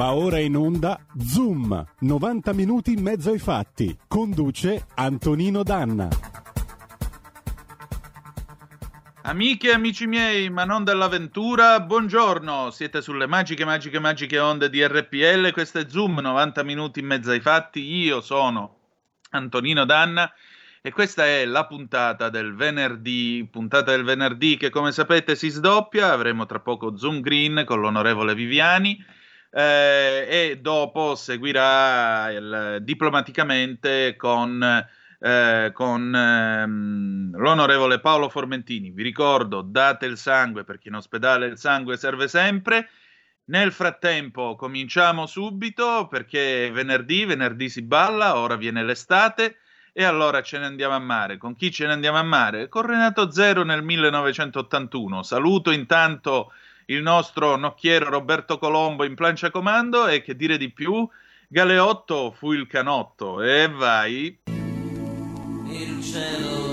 Va ora in onda Zoom, 90 minuti in mezzo ai fatti. Conduce Antonino Danna. Amiche e amici miei, ma non dell'avventura, buongiorno. Siete sulle magiche, magiche, magiche onde di RPL. Questo è Zoom, 90 minuti in mezzo ai fatti. Io sono Antonino Danna e questa è la puntata del venerdì, puntata del venerdì che come sapete si sdoppia, avremo tra poco Zoom Green con l'onorevole Viviani eh, e dopo seguirà il, diplomaticamente con, eh, con ehm, l'onorevole Paolo Formentini. Vi ricordo, date il sangue perché in ospedale il sangue serve sempre. Nel frattempo cominciamo subito perché venerdì, venerdì si balla, ora viene l'estate e allora ce ne andiamo a mare. Con chi ce ne andiamo a mare? Con Renato Zero nel 1981. Saluto intanto il nostro nocchiero Roberto Colombo in plancia comando e che dire di più, Galeotto fu il canotto e vai. Il cielo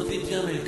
affittiamo il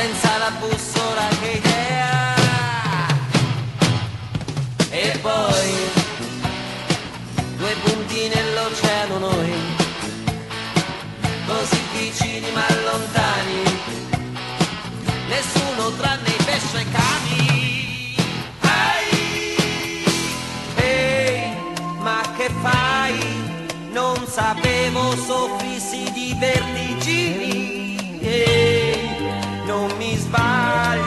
senza la bussola, che idea. E poi due punti nell'oceano noi, così vicini ma lontani, nessuno tranne i pesci e cani. Ehi, ehi, ma che fai? Non sapevo soffrissi di vertigini. Ehi,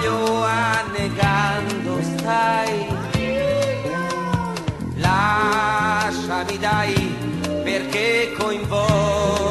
sbaglio annegando stai. Lasciami dai perché coinvolgermi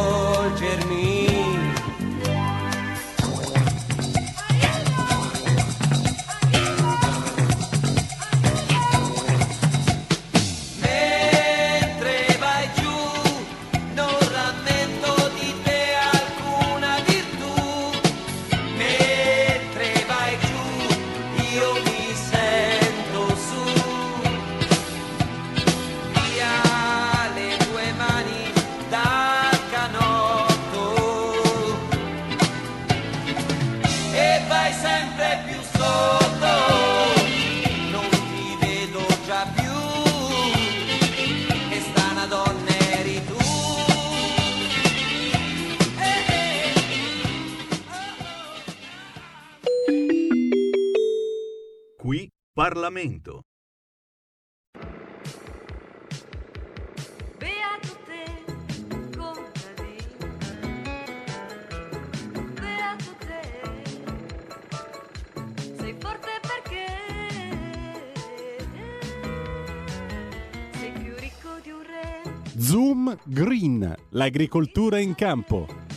re, Zoom Green, l'agricoltura in campo.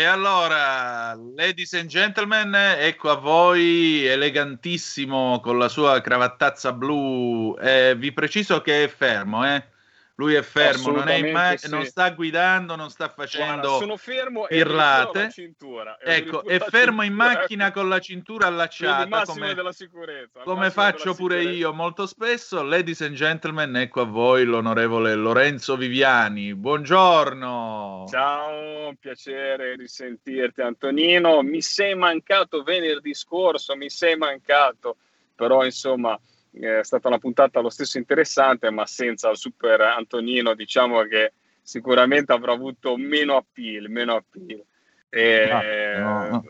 E allora, ladies and gentlemen, ecco a voi, elegantissimo con la sua cravattazza blu. Eh, vi preciso che è fermo, eh? Lui è fermo, non, è in ma- sì. non sta guidando, non sta facendo Guarda, sono fermo e pirlate. cintura. E Ecco, è fermo in cintura, macchina con la cintura allacciata, massimo come, della sicurezza. il come faccio pure io molto spesso. Ladies and gentlemen, ecco a voi l'onorevole Lorenzo Viviani. Buongiorno. Ciao, un piacere di sentirti Antonino. Mi sei mancato venerdì scorso, mi sei mancato, però insomma è stata una puntata lo stesso interessante, ma senza il super Antonino, diciamo che sicuramente avrà avuto meno appeal, meno appeal. E, No, no, no.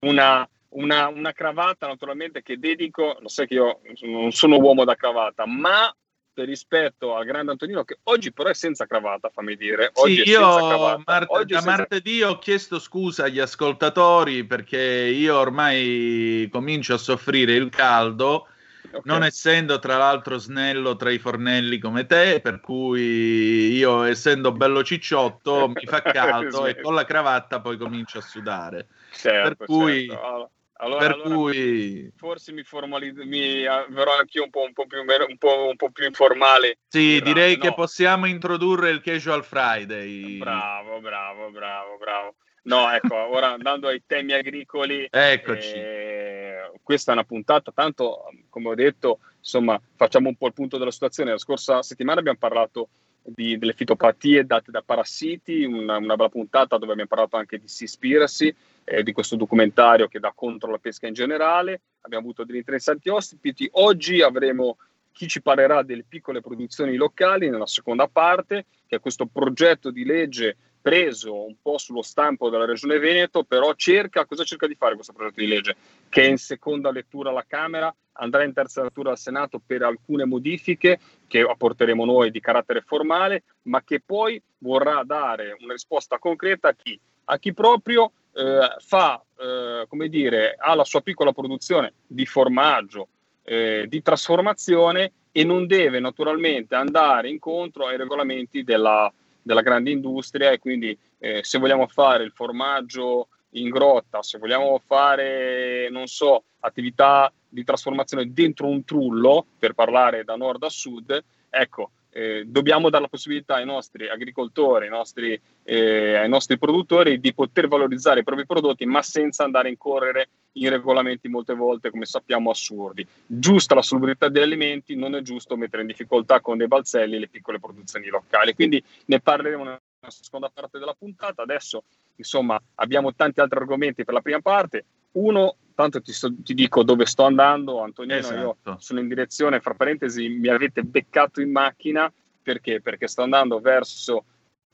Una, una, una cravatta naturalmente che dedico, lo sai che io non sono uomo da cravatta, ma per rispetto al grande Antonino che oggi però è senza cravatta, fammi dire. Oggi Sì, è io mart- Oggi da senza- martedì ho chiesto scusa agli ascoltatori perché io ormai comincio a soffrire il caldo, Ok. non essendo tra l'altro snello tra i fornelli come te, per cui io essendo bello cicciotto mi fa caldo e con la cravatta poi comincio a sudare. Certo, per cui- certo. Allora, per allora cui forse mi, formalizzo, mi verrò anch'io un po', un po' più, un po', un po' più informale. sì, Bravo, direi no. che possiamo introdurre il Casual Friday. Bravo, bravo, bravo, bravo. No, ecco, ora andando ai temi agricoli, Eccoci. eh, questa è una puntata, tanto come ho detto, insomma, facciamo un po' il punto della situazione. La scorsa settimana abbiamo parlato di- delle fitopatie date da parassiti, una, una bella puntata dove abbiamo parlato anche di Seaspiracy, eh, di questo documentario che dà contro la pesca in generale. Abbiamo avuto degli interessanti ospiti. Oggi avremo chi ci parlerà delle piccole produzioni locali nella seconda parte, che è questo progetto di legge preso un po' sullo stampo della Regione Veneto, però cerca, cosa cerca di fare questo progetto di legge? Che è in seconda lettura alla Camera, andrà in terza lettura al Senato per alcune modifiche che apporteremo noi di carattere formale, ma che poi vorrà dare una risposta concreta a chi? A chi proprio eh, fa, eh, come dire, ha la sua piccola produzione di formaggio, eh, di trasformazione e non deve naturalmente andare incontro ai regolamenti della, della grande industria e quindi eh, se vogliamo fare il formaggio in grotta, se vogliamo fare, non so, attività di trasformazione dentro un trullo, per parlare da nord a sud, ecco, eh, dobbiamo dare la possibilità ai nostri agricoltori, ai nostri, eh, ai nostri produttori di poter valorizzare i propri prodotti, ma senza andare a incorrere in regolamenti molte volte, come sappiamo, assurdi. Giusta la salubrità degli alimenti, non è giusto mettere in difficoltà con dei balzelli le piccole produzioni locali. Quindi ne parleremo nella seconda parte della puntata. Adesso, insomma, abbiamo tanti altri argomenti per la prima parte. Uno, tanto ti, sto- ti dico dove sto andando, Antonino, io Esatto. sono in direzione, fra parentesi, mi avete beccato in macchina, perché? Perché sto andando verso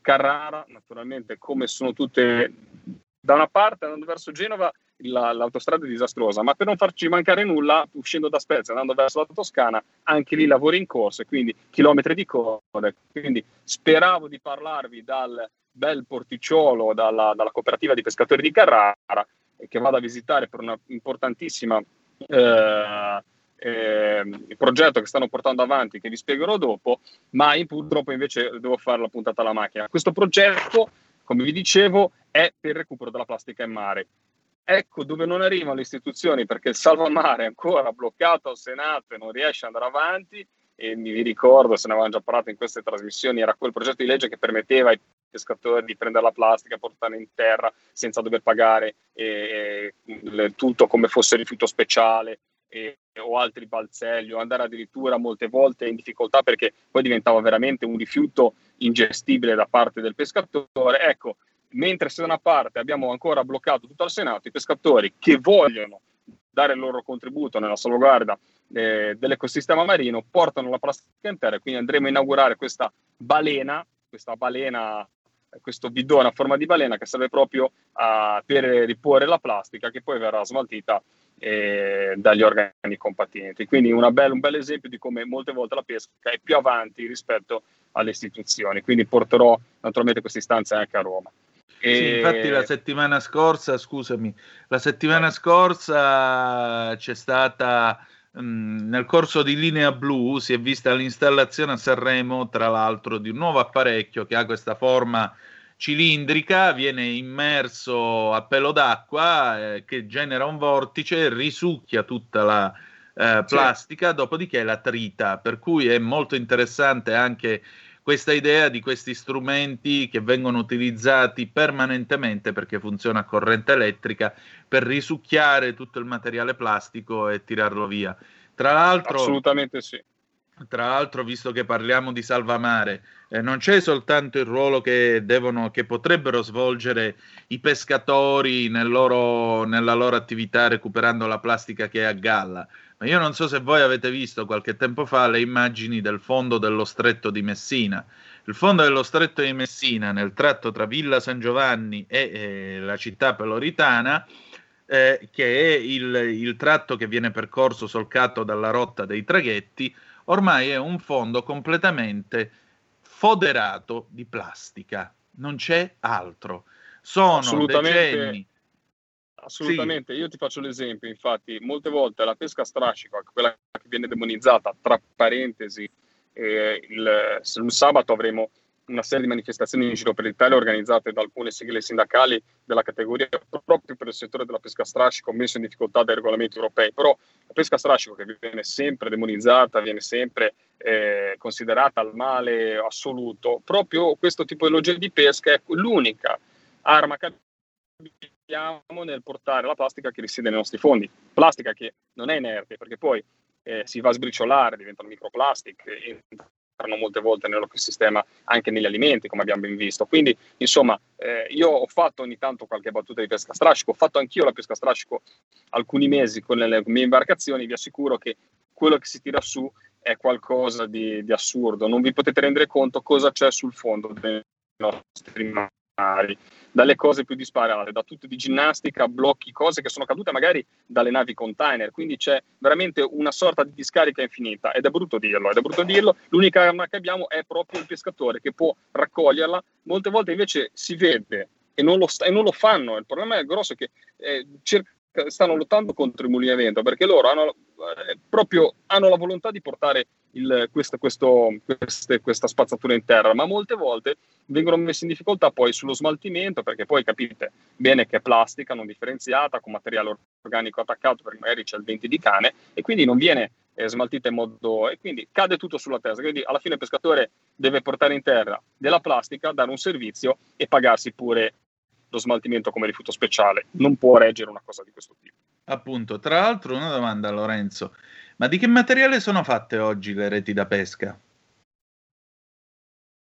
Carrara, naturalmente come sono tutte, da una parte andando verso Genova la- l'autostrada è disastrosa, ma per non farci mancare nulla, uscendo da Spezia, andando verso la Toscana, anche lì lavori in corso e quindi chilometri di coda. Quindi speravo di parlarvi dal bel porticciolo, dalla, dalla cooperativa di pescatori di Carrara, eh, che vado a visitare per una importantissima eh, eh, progetto che stanno portando avanti, che vi spiegherò dopo, ma in- purtroppo invece devo fare la puntata alla macchina. Questo progetto, come vi dicevo, è per il recupero della plastica in mare. Ecco dove non arrivano le istituzioni perché il salvamare è ancora bloccato al Senato e non riesce ad andare avanti. E mi ricordo, se ne avevamo già parlato in queste trasmissioni, era quel progetto di legge che permetteva ai pescatori di prendere la plastica, portarla in terra senza dover pagare eh, eh, tutto come fosse rifiuto speciale eh, o altri balzelli o andare addirittura molte volte in difficoltà perché poi diventava veramente un rifiuto ingestibile da parte del pescatore. Ecco, mentre se da una parte abbiamo ancora bloccato tutto al Senato i pescatori che vogliono dare il loro contributo nella salvaguardia eh, dell'ecosistema marino portano la plastica in terra e quindi andremo a inaugurare questa balena, questa balena, questo bidone a forma di balena che serve proprio a- per riporre la plastica che poi verrà smaltita eh, dagli organi compatenti. Quindi una bel- un bel esempio di come molte volte la pesca è più avanti rispetto alle istituzioni. Quindi porterò naturalmente queste istanze anche a Roma. Sì, E- infatti la settimana scorsa, scusami, la settimana scorsa c'è stata mh, nel corso di Linea Blu si è vista l'installazione a Sanremo, tra l'altro, di un nuovo apparecchio che ha questa forma cilindrica, viene immerso a pelo d'acqua eh, che genera un vortice, risucchia tutta la eh, Sì. plastica, dopodiché la trita, per cui è molto interessante anche questa idea di questi strumenti che vengono utilizzati permanentemente perché funziona a corrente elettrica per risucchiare tutto il materiale plastico e tirarlo via. Tra l'altro, Assolutamente sì. tra l'altro, visto che parliamo di salvamare, eh, non c'è soltanto il ruolo che, devono, che potrebbero svolgere i pescatori nel loro, nella loro attività recuperando la plastica che è a galla, ma io non so se voi avete visto qualche tempo fa le immagini del fondo dello stretto di Messina. Il fondo dello stretto di Messina, nel tratto tra Villa San Giovanni e eh, la città peloritana, eh, che è il, il tratto che viene percorso solcato dalla rotta dei traghetti, ormai è un fondo completamente foderato di plastica, non c'è altro. Sono decenni. Assolutamente, io ti faccio l'esempio, infatti molte volte la pesca strascico, quella che viene demonizzata, tra parentesi, eh, il, il sabato avremo una serie di manifestazioni in giro per l'Italia organizzate da alcune sigle sindacali della categoria proprio per il settore della pesca strascico messo in difficoltà dai regolamenti europei, però la pesca strascico che viene sempre demonizzata, viene sempre eh, considerata al male assoluto, proprio questo tipo di pesca è l'unica arma che abbiamo nel portare la plastica che risiede nei nostri fondi, plastica che non è inerte perché poi eh, si va a sbriciolare, diventano microplastic, entrano molte volte nell'ecosistema anche negli alimenti, come abbiamo ben visto. Quindi, insomma, eh, io ho fatto ogni tanto qualche battuta di pesca strascico, ho fatto anch'io la pesca strascico alcuni mesi con le mie imbarcazioni, vi assicuro che quello che si tira su è qualcosa di, di assurdo. Non vi potete rendere conto cosa c'è sul fondo dei nostri mari dalle cose più disparate, da tutto di ginnastica, blocchi, cose che sono cadute magari dalle navi container, quindi c'è veramente una sorta di discarica infinita ed è brutto dirlo, ed è brutto dirlo, l'unica arma che abbiamo è proprio il pescatore che può raccoglierla, molte volte invece si vede e non lo, e non lo fanno, il problema è grosso che eh, cerca, stanno lottando contro il mulino a vento perché loro hanno, eh, proprio hanno la volontà di portare il, questo, questo, queste, questa spazzatura in terra, ma molte volte vengono messi in difficoltà poi sullo smaltimento, perché poi capite bene che è plastica non differenziata, con materiale organico attaccato, perché magari c'è il dente di cane, e quindi non viene eh, smaltita in modo... e quindi cade tutto sulla testa. Quindi alla fine il pescatore deve portare in terra della plastica, dare un servizio e pagarsi pure lo smaltimento come rifiuto speciale. Non può reggere una cosa di questo tipo. Appunto, tra l'altro una domanda Lorenzo, ma di che materiale sono fatte oggi le reti da pesca?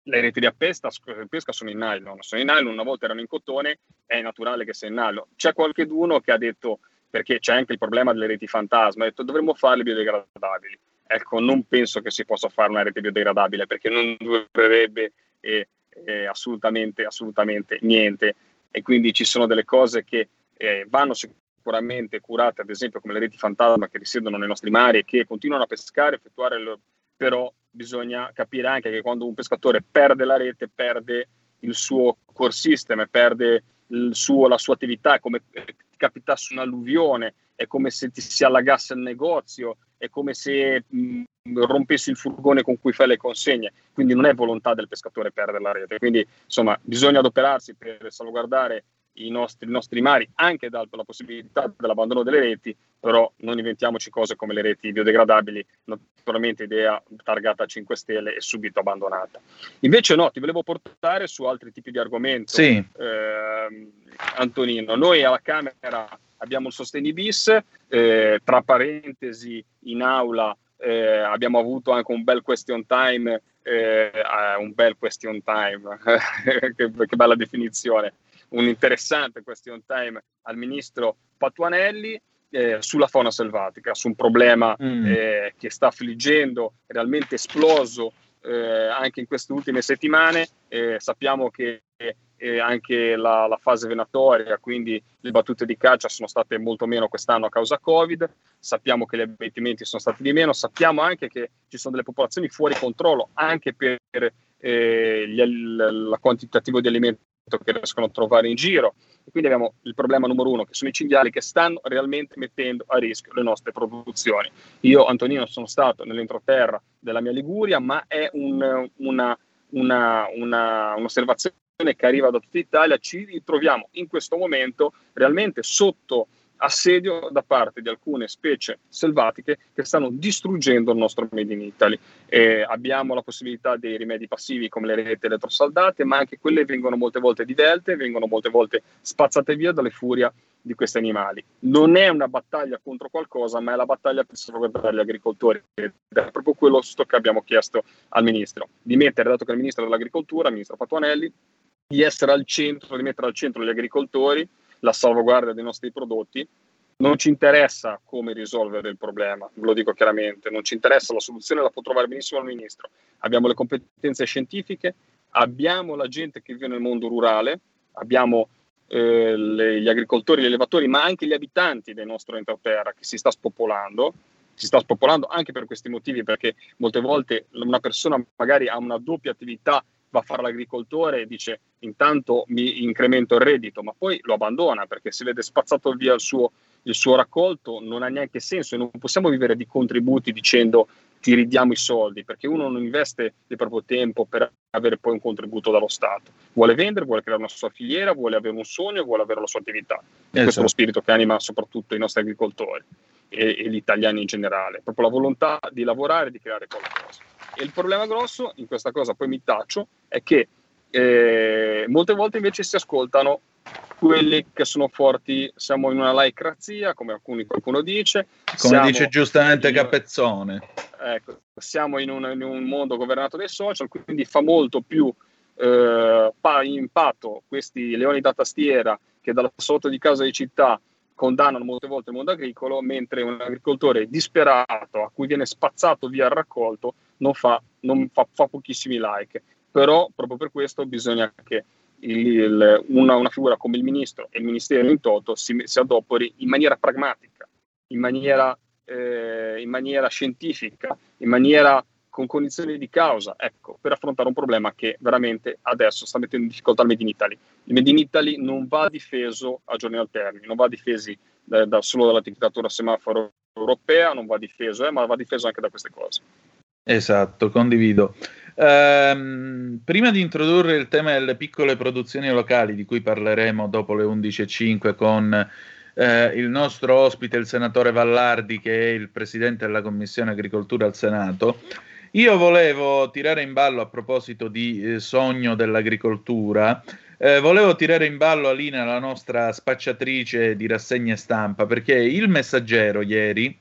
Le reti da pesca, pesca sono in nylon, sono in nylon, una volta erano in cotone, è naturale che sia in nylon. C'è qualcuno che ha detto, perché c'è anche il problema delle reti fantasma, ha detto dovremmo farle biodegradabili. Ecco, non penso che si possa fare una rete biodegradabile perché non durerebbe eh, eh, assolutamente, assolutamente niente. E quindi ci sono delle cose che eh, vanno sicuramente curate, ad esempio come le reti fantasma che risiedono nei nostri mari e che continuano a pescare, effettuare, le, però bisogna capire anche che quando un pescatore perde la rete, perde il suo core system, perde suo, la sua attività, come eh, capitasse un'alluvione, è come se ti si allagasse il negozio, è come se mh, rompessi il furgone con cui fai le consegne, quindi non è volontà del pescatore perdere la rete, quindi insomma bisogna adoperarsi per salvaguardare i nostri, i nostri mari anche dalla possibilità dell'abbandono delle reti, però non inventiamoci cose come le reti biodegradabili, naturalmente idea targata a 5 stelle e subito abbandonata. Invece no, ti volevo portare su altri tipi di argomenti. Sì. Eh, Antonino, noi alla Camera abbiamo il Sosteni bis, eh, tra parentesi in aula eh, abbiamo avuto anche un bel question time, eh, un bel question time, che, che bella definizione, un interessante question time al ministro Patuanelli eh, sulla fauna selvatica, su un problema mm. eh, che sta affliggendo, realmente esploso eh, anche in queste ultime settimane. sappiamo che anche la, la, fase venatoria, quindi le battute di caccia sono state molto meno quest'anno a causa Covid, sappiamo che gli abbattimenti sono stati di meno, sappiamo anche che ci sono delle popolazioni fuori controllo anche per eh, gli, il, quantitativo di alimenti che riescono a trovare in giro. E quindi abbiamo il problema numero uno, che sono i cinghiali che stanno realmente mettendo a rischio le nostre produzioni. Io, Antonino, sono stato nell'entroterra della mia Liguria, ma è un, una, una, una, un'osservazione che arriva da tutta Italia. Ci ritroviamo in questo momento realmente sotto assedio da parte di alcune specie selvatiche che stanno distruggendo il nostro Made in Italy. E abbiamo la possibilità dei rimedi passivi come le reti elettrosaldate, ma anche quelle vengono molte volte divelte, vengono molte volte spazzate via dalle furia di questi animali. Non è una battaglia contro qualcosa, ma è la battaglia per salvaguardare gli agricoltori. Ed è proprio quello che abbiamo chiesto al ministro, di mettere, dato che il ministro dell'agricoltura, il ministro Patuanelli, di essere al centro, di mettere al centro gli agricoltori, la salvaguardia dei nostri prodotti. Non ci interessa come risolvere il problema, ve lo dico chiaramente, non ci interessa la soluzione, la può trovare benissimo il ministro. Abbiamo le competenze scientifiche, abbiamo la gente che vive nel mondo rurale, abbiamo eh, le, gli agricoltori, gli allevatori, ma anche gli abitanti del nostro entroterra che si sta spopolando, si sta spopolando anche per questi motivi, perché molte volte una persona magari ha una doppia attività, va a fare l'agricoltore e dice intanto mi incremento il reddito, ma poi lo abbandona perché si vede spazzato via il suo, il suo raccolto, non ha neanche senso e non possiamo vivere di contributi dicendo ti ridiamo i soldi, perché uno non investe il proprio tempo per avere poi un contributo dallo Stato. Vuole vendere, vuole creare una sua filiera, vuole avere un sogno, vuole avere la sua attività. Eh, Questo è lo certo. spirito che anima soprattutto i nostri agricoltori e, e gli italiani in generale, proprio la volontà di lavorare e di creare qualcosa. E il problema grosso, in questa cosa poi mi taccio, è che eh, molte volte invece si ascoltano quelli che sono forti, siamo in una laicrazia, come alcuni, qualcuno dice. Come dice giustamente in- Capezzone. ecco, siamo in un, in un mondo governato dai social, quindi fa molto più eh, pa- impatto questi leoni da tastiera che dalla sotto di casa di città condannano molte volte il mondo agricolo, mentre un agricoltore disperato a cui viene spazzato via il raccolto non fa, non fa, fa pochissimi like. Però proprio per questo bisogna che il- il- una, una figura come il ministro e il ministero in toto si, si adoperi in maniera pragmatica, in maniera, eh, in maniera scientifica, in maniera con cognizione di causa, ecco, per affrontare un problema che veramente adesso sta mettendo in difficoltà il Made in Italy. Il Made in Italy non va difeso a giorni alterni, non va difesi eh, da- solo dall'etichettatura semaforo europea, non va difeso, eh, ma va difeso anche da queste cose. Esatto, condivido. Ehm, prima di introdurre il tema delle piccole produzioni locali, di cui parleremo dopo le 11.05 con eh, il nostro ospite, il senatore Vallardi, che è il presidente della Commissione Agricoltura al Senato, io volevo tirare in ballo a proposito di eh, sogno dell'agricoltura. eh, volevo tirare in ballo Alina, la nostra spacciatrice di rassegne stampa, perché il messaggero ieri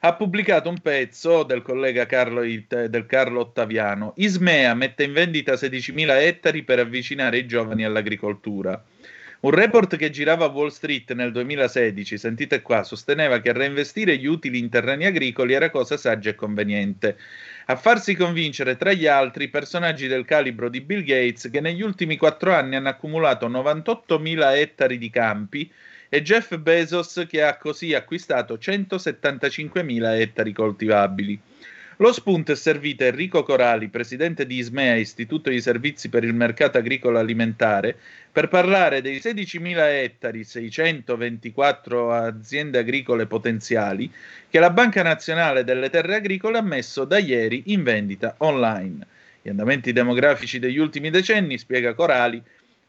ha pubblicato un pezzo del collega Carlo, del Carlo Ottaviano. Ismea mette in vendita 16.000 ettari per avvicinare i giovani all'agricoltura. Un report che girava a Wall Street nel 2016, sentite qua, sosteneva che reinvestire gli utili in terreni agricoli era cosa saggia e conveniente. A farsi convincere tra gli altri personaggi del calibro di Bill Gates che negli ultimi quattro anni hanno accumulato 98.000 ettari di campi e Jeff Bezos che ha così acquistato 175.000 ettari coltivabili. Lo spunto è servito a Enrico Corali, presidente di Ismea, Istituto di Servizi per il Mercato Agricolo Alimentare, per parlare dei 16.000 ettari, 624 aziende agricole potenziali, che la Banca Nazionale delle Terre Agricole ha messo da ieri in vendita online. Gli andamenti demografici degli ultimi decenni, spiega Corali,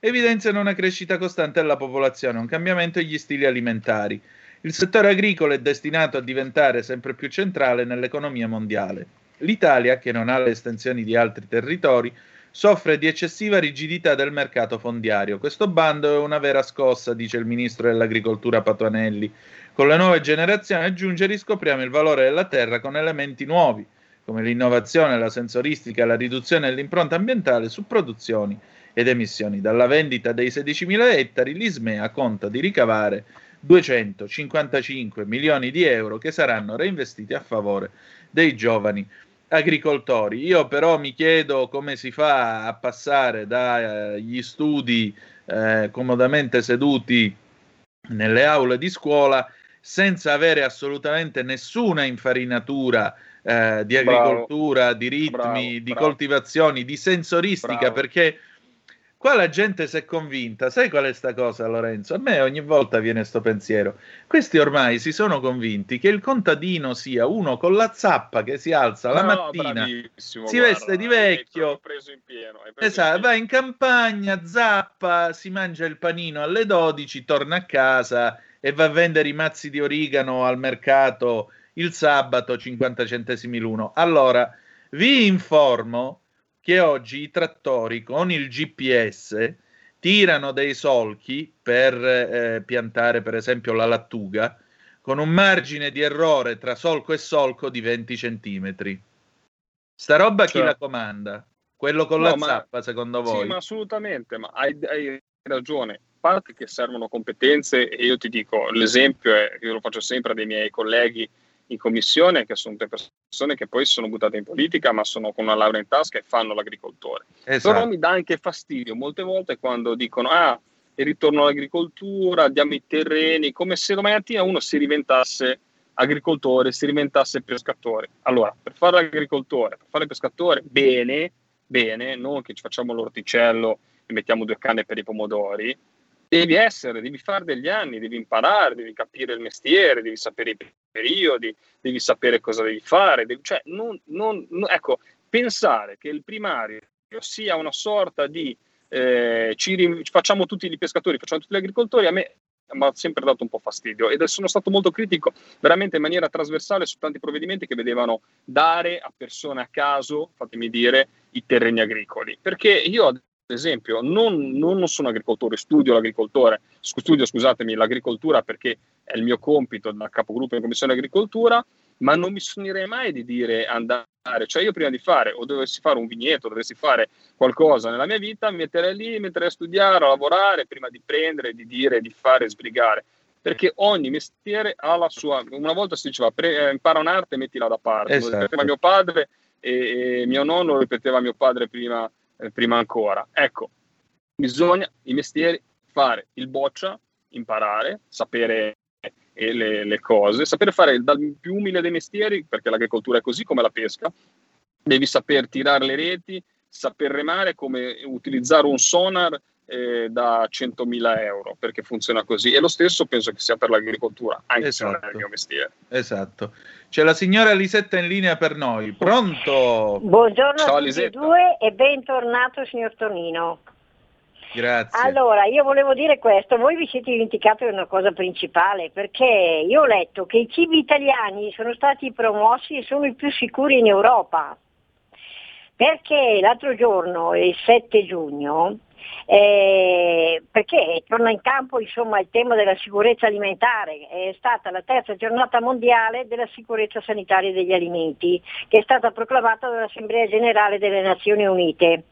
evidenziano una crescita costante della popolazione, un cambiamento degli stili alimentari. Il settore agricolo è destinato a diventare sempre più centrale nell'economia mondiale. L'Italia, che non ha le estensioni di altri territori, soffre di eccessiva rigidità del mercato fondiario. Questo bando è una vera scossa, dice il ministro dell'agricoltura Patuanelli. Con le nuove generazioni, aggiunge, riscopriamo il valore della terra con elementi nuovi, come l'innovazione, la sensoristica la riduzione dell'impronta ambientale su produzioni ed emissioni. Dalla vendita dei 16.000 ettari, l'Ismea conta di ricavare 255 milioni di euro che saranno reinvestiti a favore dei giovani agricoltori. Io però mi chiedo come si fa a passare dagli studi eh, comodamente seduti nelle aule di scuola senza avere assolutamente nessuna infarinatura eh, di Bravo. agricoltura, di ritmi, Bravo, di bravo. coltivazioni, di sensoristica, Bravo. perché qua la gente si è convinta. Sai qual è sta cosa, Lorenzo? A me ogni volta viene sto pensiero. Questi ormai si sono convinti che il contadino sia uno con la zappa che si alza la No, mattina si guarda, veste di vecchio. preso in pieno, preso Esatto, in va in campagna, zappa, si mangia il panino alle 12, torna a casa e va a vendere i mazzi di origano al mercato il sabato 50 centesimi l'uno. Allora, vi informo che oggi i trattori con il GPS tirano dei solchi per eh, piantare per esempio la lattuga con un margine di errore tra solco e solco di 20 centimetri. Sta roba chi Cioè- la comanda? Quello con No, la ma- zappa, secondo voi? Sì, ma assolutamente, ma hai, hai ragione. A parte che servono competenze e io ti dico, l'esempio è, io lo faccio sempre dei miei colleghi in commissione, che sono tutte persone che poi sono buttate in politica, ma sono con una laurea in tasca e fanno l'agricoltore. Però Esatto. mi dà anche fastidio molte volte quando dicono, ah, il ritorno all'agricoltura, diamo i terreni, come se domani mattina uno si diventasse agricoltore, si diventasse pescatore. Allora, per fare l'agricoltore, per fare il pescatore, bene, bene, non che ci facciamo l'orticello e mettiamo due canne per i pomodori, devi essere, devi fare degli anni, devi imparare, devi capire il mestiere, devi sapere i periodi, devi sapere cosa devi fare, devi- cioè non, non- non- ecco, pensare che il primario sia una sorta di eh, ci facciamo tutti i pescatori, facciamo tutti gli agricoltori, a me mi ha sempre dato un po' fastidio ed sono stato molto critico veramente in maniera trasversale su tanti provvedimenti che vedevano dare a persone a caso, fatemi dire, i terreni agricoli. Perché io, ad esempio, non, non sono agricoltore, studio l'agricoltore, studio, scusatemi, l'agricoltura perché è il mio compito da capogruppo in Commissione Agricoltura, ma non mi sognerei mai di dire andare, cioè io prima di fare o dovessi fare un vigneto, dovessi fare qualcosa nella mia vita, mi metterei lì, metterei a studiare, a lavorare prima di prendere, di dire, di fare, sbrigare. Perché ogni mestiere ha la sua. Una volta si diceva pre- eh, impara un'arte e mettila da parte. Esatto. Lo ripeteva mio padre e, e mio nonno lo ripeteva mio padre prima, eh, prima ancora. Ecco, bisogna i mestieri fare il boccia, imparare, sapere eh, le, le cose, sapere fare dal più umile dei mestieri, perché l'agricoltura è così come la pesca, devi saper tirare le reti, saper remare, come utilizzare un sonar eh, da 100.000 euro, perché funziona così. E lo stesso penso che sia per l'agricoltura, anche se non è Esatto. il mio mestiere. Esatto. C'è la signora Lisetta in linea per noi. Pronto? Buongiorno Ciao, a tutti e Lisetta. due e bentornato signor Tonino. Grazie. Allora, io volevo dire questo, voi vi siete dimenticati di una cosa principale, perché io ho letto che i cibi italiani sono stati promossi e sono i più sicuri in Europa. Perché l'altro giorno, il 7 giugno, eh, perché torna in campo insomma, il tema della sicurezza alimentare, è stata la terza giornata mondiale della sicurezza sanitaria degli alimenti, che è stata proclamata dall'Assemblea Generale delle Nazioni Unite.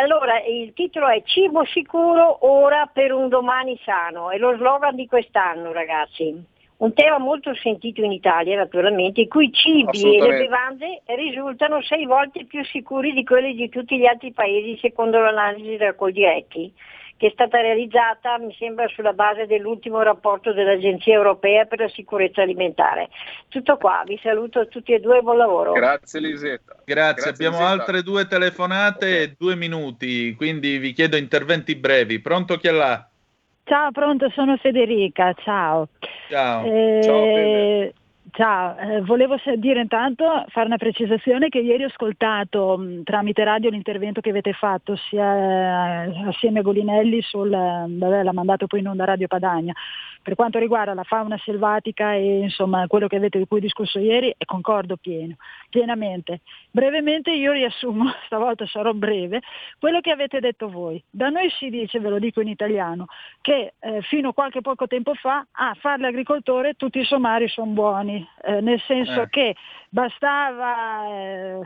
Allora il titolo è Cibo sicuro ora per un domani sano, è lo slogan di quest'anno ragazzi. Un tema molto sentito in Italia naturalmente, in cui i cibi e le bevande risultano sei volte più sicuri di quelli di tutti gli altri paesi secondo l'analisi della Coldiretti, che è stata realizzata mi sembra sulla base dell'ultimo rapporto dell'Agenzia Europea per la Sicurezza Alimentare. Tutto qua, vi saluto tutti e due e buon lavoro. Grazie Lisetta. Grazie, abbiamo Lisetta. altre due telefonate e due minuti, quindi vi chiedo interventi brevi. Pronto chi è là? Ciao, pronto, sono Federica, ciao. Ciao. Eh, Ciao. Ciao, eh, volevo dire intanto, fare una precisazione che ieri ho ascoltato mh, tramite radio l'intervento che avete fatto sia eh, assieme a Golinelli sul, eh, vabbè, l'ha mandato poi in onda Radio Padania. Per quanto riguarda la fauna selvatica e insomma quello che avete di cui discusso ieri, e concordo pieno, pienamente. Brevemente io riassumo, stavolta sarò breve, quello che avete detto voi. Da noi si dice, ve lo dico in italiano, che eh, fino a qualche poco tempo fa a fare l'agricoltore tutti i sommari sono buoni, eh, nel senso Eh. che bastava, eh,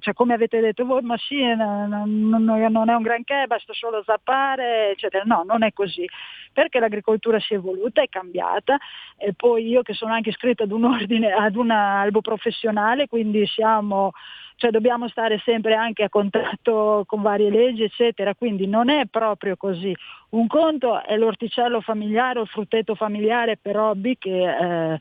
cioè come avete detto voi, ma sì, eh, non, non- non è un granché, basta solo zappare, eccetera. No, non è così, perché l'agricoltura si è evoluta, è cambiata, e poi io che sono anche iscritta ad un ordine, ad un albo professionale, quindi siamo cioè dobbiamo stare sempre anche a contatto con varie leggi, eccetera, quindi non è proprio così. Un conto è l'orticello familiare o il frutteto familiare per hobby che eh,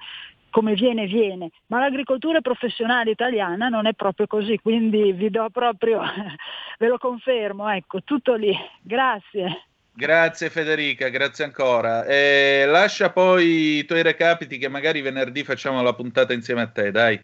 come viene viene, ma l'agricoltura professionale italiana non è proprio così, quindi vi do proprio, ve lo confermo, ecco, tutto lì. Grazie. Grazie Federica, grazie ancora. Eh, lascia poi i tuoi recapiti che magari venerdì facciamo la puntata insieme a te, dai.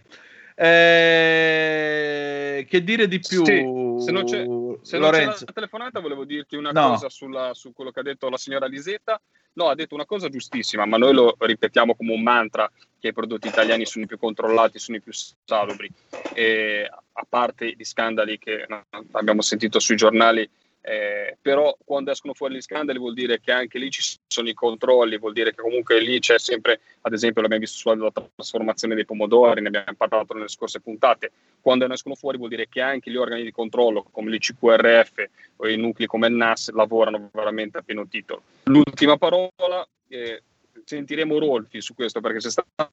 Eh, che dire di più, Sì, se non c'è, se non c'è la telefonata volevo dirti una No. cosa sulla- su quello che ha detto la signora Lisetta. No, ha detto una cosa giustissima, ma noi lo ripetiamo come un mantra che i prodotti italiani sono i più controllati, sono i più salubri. E a parte gli scandali che abbiamo sentito sui giornali eh, però quando escono fuori gli scandali vuol dire che anche lì ci sono i controlli, vuol dire che comunque lì c'è sempre, ad esempio l'abbiamo visto sulla trasformazione dei pomodori, ne abbiamo parlato nelle scorse puntate, quando ne escono fuori vuol dire che anche gli organi di controllo come l'ICQRF o i nuclei come il NAS lavorano veramente a pieno titolo. L'ultima parola, eh, sentiremo Rolfi su questo perché c'è stata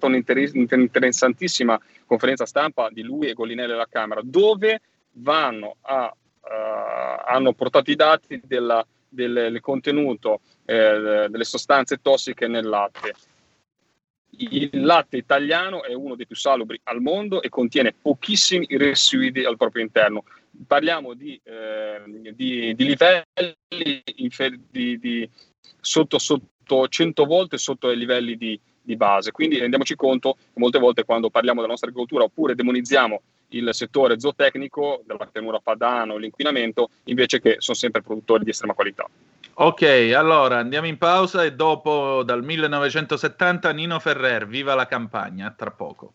un'interessantissima conferenza stampa di lui e Gollinelli alla Camera, dove vanno a hanno portato i dati della, del, del contenuto eh, delle sostanze tossiche nel latte. Il latte italiano è uno dei più salubri al mondo e contiene pochissimi residui al proprio interno. Parliamo di, eh, di, di livelli di, di sotto, sotto 100 volte sotto i livelli di base. Quindi rendiamoci conto che molte volte quando parliamo della nostra agricoltura oppure demonizziamo il settore zootecnico della pianura padana o l'inquinamento, invece che sono sempre produttori di estrema qualità. Ok, allora andiamo in pausa e dopo dal 1970 Nino Ferrer, viva la campagna, tra poco.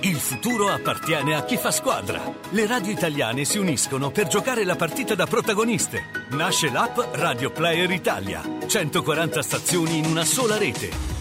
Il futuro appartiene a chi fa squadra. Le radio italiane si uniscono per giocare la partita da protagoniste. Nasce l'app Radio Player Italia. 140 stazioni in una sola rete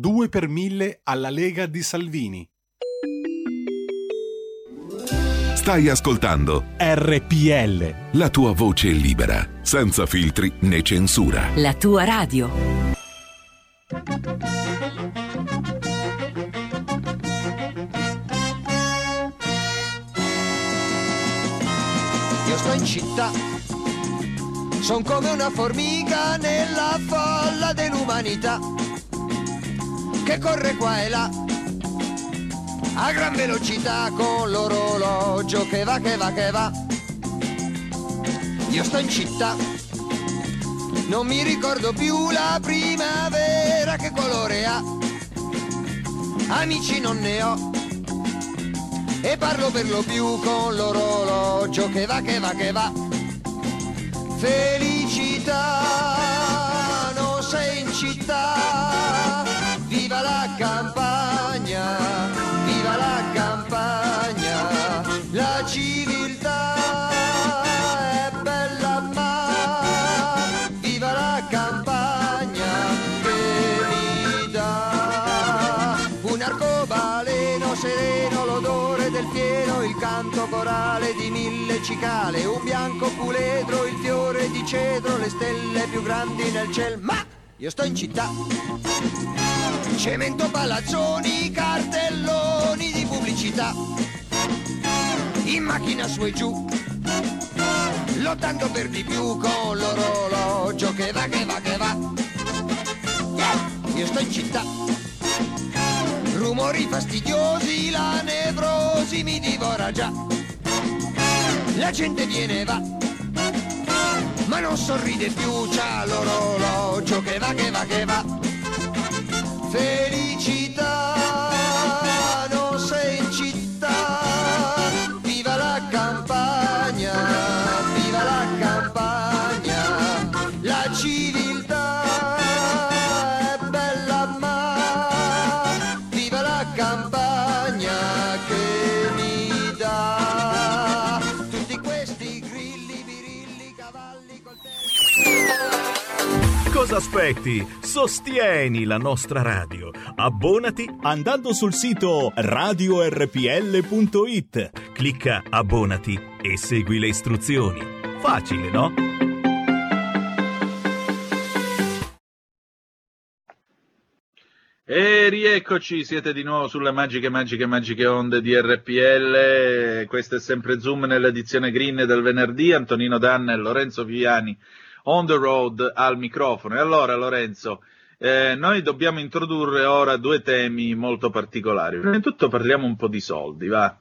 2 per 1000 alla Lega di Salvini. Stai ascoltando RPL. La tua voce libera, senza filtri né censura. La tua radio. Io sto in città, sono come una formica nella folla dell'umanità che corre qua e là a gran velocità con l'orologio che va, che va, che va. Io sto in città, non mi ricordo più la primavera che colore ha. Amici non ne ho e parlo per lo più con l'orologio che va, che va, che va. Felicità, non sei in città cicale, un bianco puledro, il fiore di cedro, le stelle più grandi nel cielo, ma io sto in città Cemento palazzoni, cartelloni di pubblicità. In macchina su e giù, lottando per di più con l'orologio che va, che va, che va. Io sto in città. Rumori fastidiosi, la nevrosi mi divora già. La gente viene e va, ma non sorride più, c'ha l'orologio che va, che va, che va. Felicità, aspetti? Sostieni la nostra radio. Abbonati andando sul sito radiorpl.it. Clicca abbonati e segui le istruzioni. Facile, no? E rieccoci, siete di nuovo sulle magiche, magiche, magiche onde di RPL. Questo è sempre Zoom nell'edizione green del venerdì. Antonino Danna e Lorenzo Viviani on the road al microfono. E allora, Lorenzo, eh, noi dobbiamo introdurre ora due temi molto particolari. Prima di tutto parliamo un po' di soldi, va?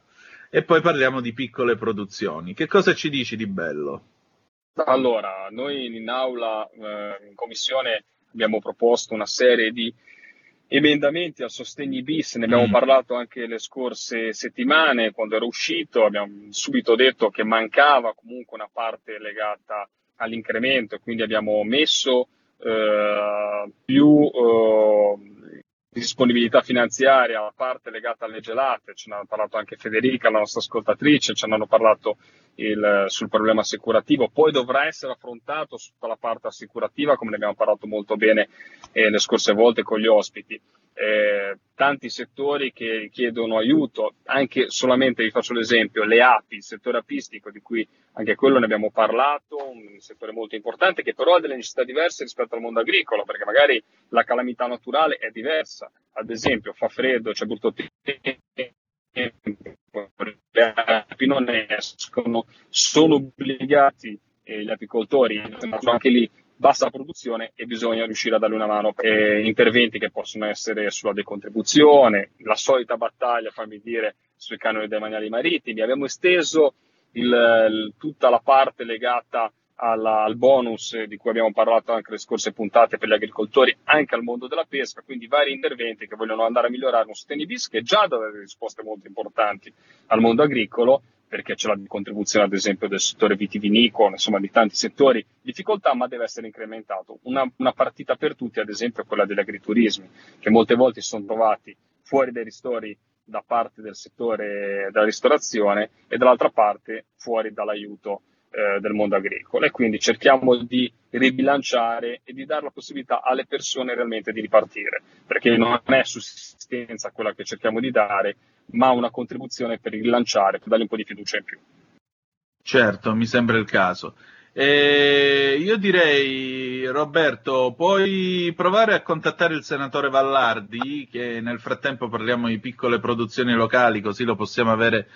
E poi parliamo di piccole produzioni. Che cosa ci dici di bello? Allora, noi in aula, eh, in commissione, abbiamo proposto una serie di emendamenti al sostegni bis, ne abbiamo Mm. parlato anche le scorse settimane quando era uscito, abbiamo subito detto che mancava comunque una parte legata all'incremento quindi abbiamo messo eh, più eh, disponibilità finanziaria alla parte legata alle gelate, ce ne ha parlato anche Federica, la nostra ascoltatrice, ce ne hanno parlato il- sul problema assicurativo, poi dovrà essere affrontato tutta la parte assicurativa come ne abbiamo parlato molto bene eh, le scorse volte con gli ospiti. Eh, tanti settori che chiedono aiuto, anche solamente vi faccio l'esempio, le api, il settore apistico di cui anche quello ne abbiamo parlato, un settore molto importante che però ha delle necessità diverse rispetto al mondo agricolo, perché magari la calamità naturale è diversa. Ad esempio, fa freddo, c'è brutto tempo, le api non escono, sono obbligati eh, gli apicoltori, anche lì bassa produzione e bisogna riuscire a dargli una mano. Eh, interventi che possono essere sulla decontribuzione, la solita battaglia, fammi dire, sui canoni demaniali marittimi. Abbiamo esteso il- il- tutta la parte legata alla- al bonus di cui abbiamo parlato anche le scorse puntate per gli agricoltori, anche al mondo della pesca, quindi vari interventi che vogliono andare a migliorare un sostegno bis che già dà delle risposte molto importanti al mondo agricolo, perché c'è la contribuzione ad esempio del settore vitivinicolo, insomma di tanti settori, difficoltà, ma deve essere incrementato. Una, una partita per tutti, ad esempio, quella degli agriturismi, che molte volte sono trovati fuori dai ristori da parte del settore della ristorazione e dall'altra parte fuori dall'aiuto eh, del mondo agricolo e quindi cerchiamo di ribilanciare e di dare la possibilità alle persone realmente di ripartire, perché non è sussistenza quella che cerchiamo di dare, ma una contribuzione per rilanciare, per dargli un po' di fiducia in più. Certo, mi sembra il caso. E io direi, Roberto, puoi provare a contattare il senatore Vallardi, che nel frattempo parliamo di piccole produzioni locali, così lo possiamo avere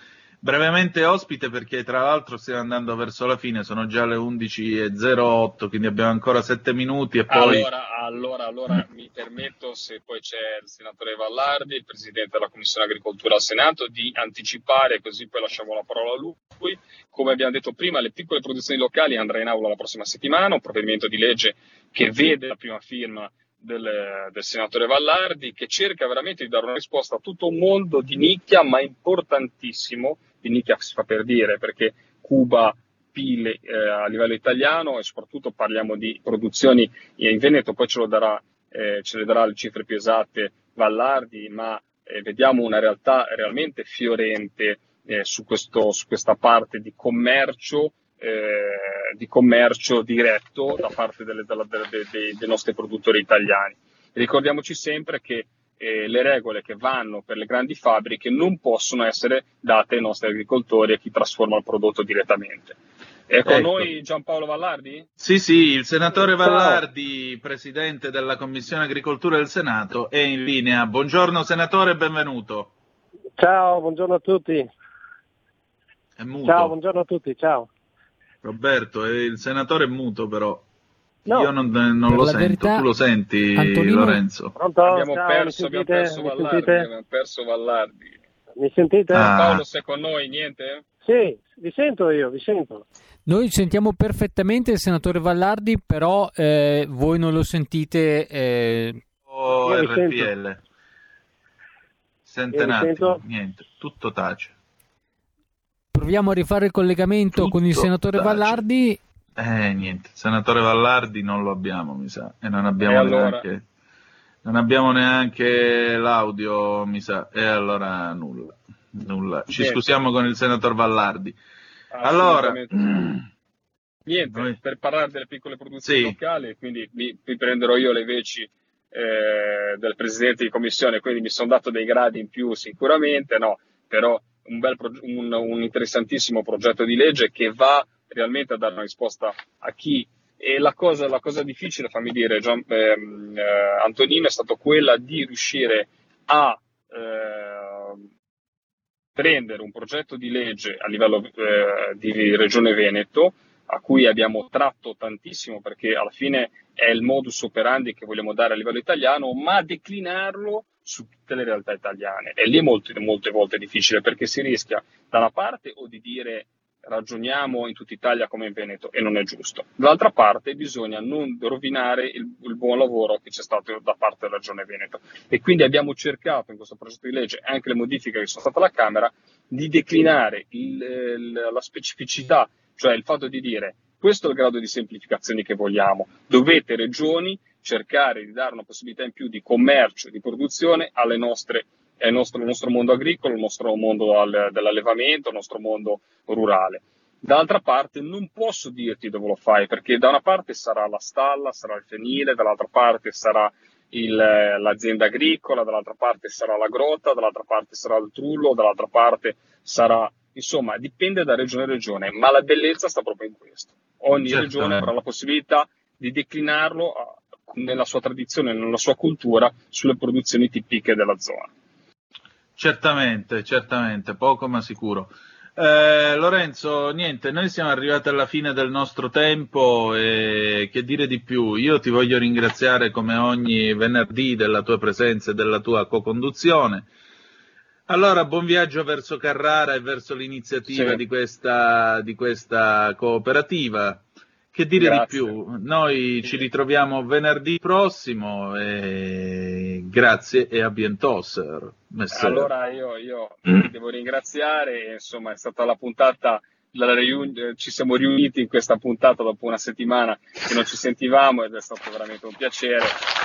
brevemente ospite, perché tra l'altro stiamo andando verso la fine, sono già le 11.08, quindi abbiamo ancora 7 minuti e poi... Allora, allora, allora mi permetto, se poi c'è il senatore Vallardi, il presidente della Commissione Agricoltura al Senato, di anticipare, così poi lasciamo la parola a lui. Come abbiamo detto prima, le piccole produzioni locali andrà in aula la prossima settimana, un provvedimento di legge che vede la prima firma del, del senatore Vallardi, che cerca veramente di dare una risposta a tutto un mondo di nicchia, ma importantissimo, di nicchia si fa per dire, perché Cuba PIL eh, a livello italiano e soprattutto parliamo di produzioni in Veneto, poi ce, darà, eh, ce le darà le cifre più esatte Vallardi, ma eh, vediamo una realtà realmente fiorente eh, su, questo, su questa parte di commercio, eh, di commercio diretto da parte delle, della- delle- dei- dei nostri produttori italiani. Ricordiamoci sempre che eh, le regole che vanno per le grandi fabbriche non possono essere date ai nostri agricoltori e a chi trasforma il prodotto direttamente. È con Ecco. noi Giampaolo Vallardi? Sì, sì, il senatore Ciao. Vallardi, presidente della Commissione Agricoltura del Senato, è in linea. Buongiorno senatore, benvenuto. Ciao, buongiorno a tutti. È muto. Ciao, buongiorno a tutti, ciao. Roberto, eh, il senatore è muto però. No. Io non, non lo sento, verità, tu lo senti Antonino- Lorenzo? Pronto? Abbiamo Ciao, perso, abbiamo perso Vallardi. sentite? Abbiamo perso Vallardi. Mi sentite? Ah. Paolo, sei con noi? Niente? Sì, vi sento io, vi sento. Noi sentiamo perfettamente il senatore Vallardi, però eh, voi non lo sentite. eh, O Io RPL? Sente Io un attimo, sento. niente, tutto tace. proviamo a rifare il collegamento con il Tutto senatore tace. Vallardi. Eh, niente, senatore Vallardi non lo abbiamo, mi sa, e non abbiamo E allora? neanche... Non abbiamo neanche l'audio, mi sa, e allora nulla. nulla. Ci Niente. scusiamo con il senatore Vallardi. Allora. Niente, Noi- per parlare delle piccole produzioni Sì. locali, quindi mi, mi prenderò io le veci eh, del presidente di commissione, quindi mi sono dato dei gradi in più sicuramente, no, però un, bel un, un interessantissimo progetto di legge che va realmente a dare una risposta a chi. E la cosa, la cosa difficile, fammi dire, Gian- ehm, eh, Antonino, è stata quella di riuscire a ehm, prendere un progetto di legge a livello eh, di Regione Veneto, a cui abbiamo tratto tantissimo perché alla fine è il modus operandi che vogliamo dare a livello italiano, ma declinarlo su tutte le realtà italiane. E lì è molto- molte volte difficile perché si rischia da una parte o di dire ragioniamo in tutta Italia come in Veneto e non è giusto. Dall'altra parte bisogna non rovinare il, il buon lavoro che c'è stato da parte della Regione Veneto e quindi abbiamo cercato in questo progetto di legge anche le modifiche che sono state alla Camera di declinare il- la specificità, cioè il fatto di dire questo è il grado di semplificazione che vogliamo, dovete regioni cercare di dare una possibilità in più di commercio, di produzione alle nostre al nostro, al nostro mondo agricolo, il nostro mondo al- dell'allevamento, il nostro mondo rurale. Dall'altra parte non posso dirti dove lo fai, perché da una parte sarà la stalla, sarà il fienile, dall'altra parte sarà il- l'azienda agricola, dall'altra parte sarà la grotta, dall'altra parte sarà il trullo, dall'altra parte sarà... Insomma, dipende da regione a regione, ma la bellezza sta proprio in questo. Ogni Certamente. regione avrà la possibilità di declinarlo nella sua tradizione, nella sua cultura, sulle produzioni tipiche della zona. Certamente, certamente, poco ma sicuro. Eh, Lorenzo, niente, noi siamo arrivati alla fine del nostro tempo e che dire di più? Io ti voglio ringraziare come ogni venerdì della tua presenza e della tua co-conduzione. Allora, buon viaggio verso Carrara e verso l'iniziativa Sì. di, questa, di questa cooperativa. Che dire Grazie. di più? Noi ci ritroviamo venerdì prossimo e grazie e a bientos. messer. Allora io, io devo ringraziare, insomma è stata la puntata, la riun- ci siamo riuniti in questa puntata dopo una settimana che non ci sentivamo ed è stato veramente un piacere.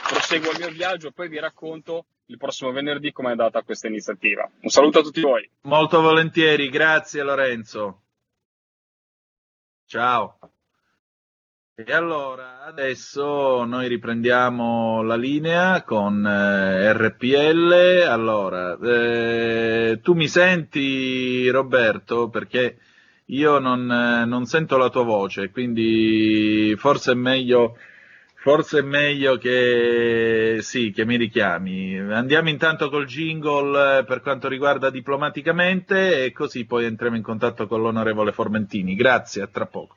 Proseguo il mio viaggio, poi vi racconto il prossimo venerdì come è andata questa iniziativa. Un saluto a tutti voi. Molto volentieri, grazie Lorenzo. Ciao. E allora, adesso noi riprendiamo la linea con eh, RPL. Allora, eh, tu mi senti Roberto? Perché io non, eh, non sento la tua voce, quindi forse è meglio, forse è meglio che, sì, che mi richiami. Andiamo intanto col jingle eh, per quanto riguarda diplomaticamente e così poi entriamo in contatto con l'onorevole Formentini. Grazie, a tra poco.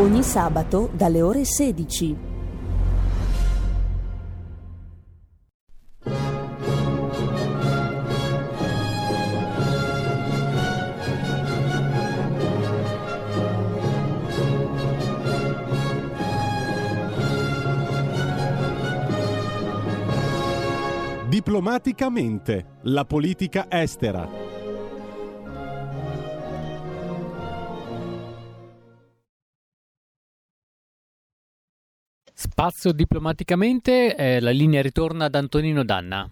Ogni sabato dalle ore 16. Diplomaticamente, la politica estera. Spazio diplomaticamente, eh, la linea ritorna ad Antonino Danna.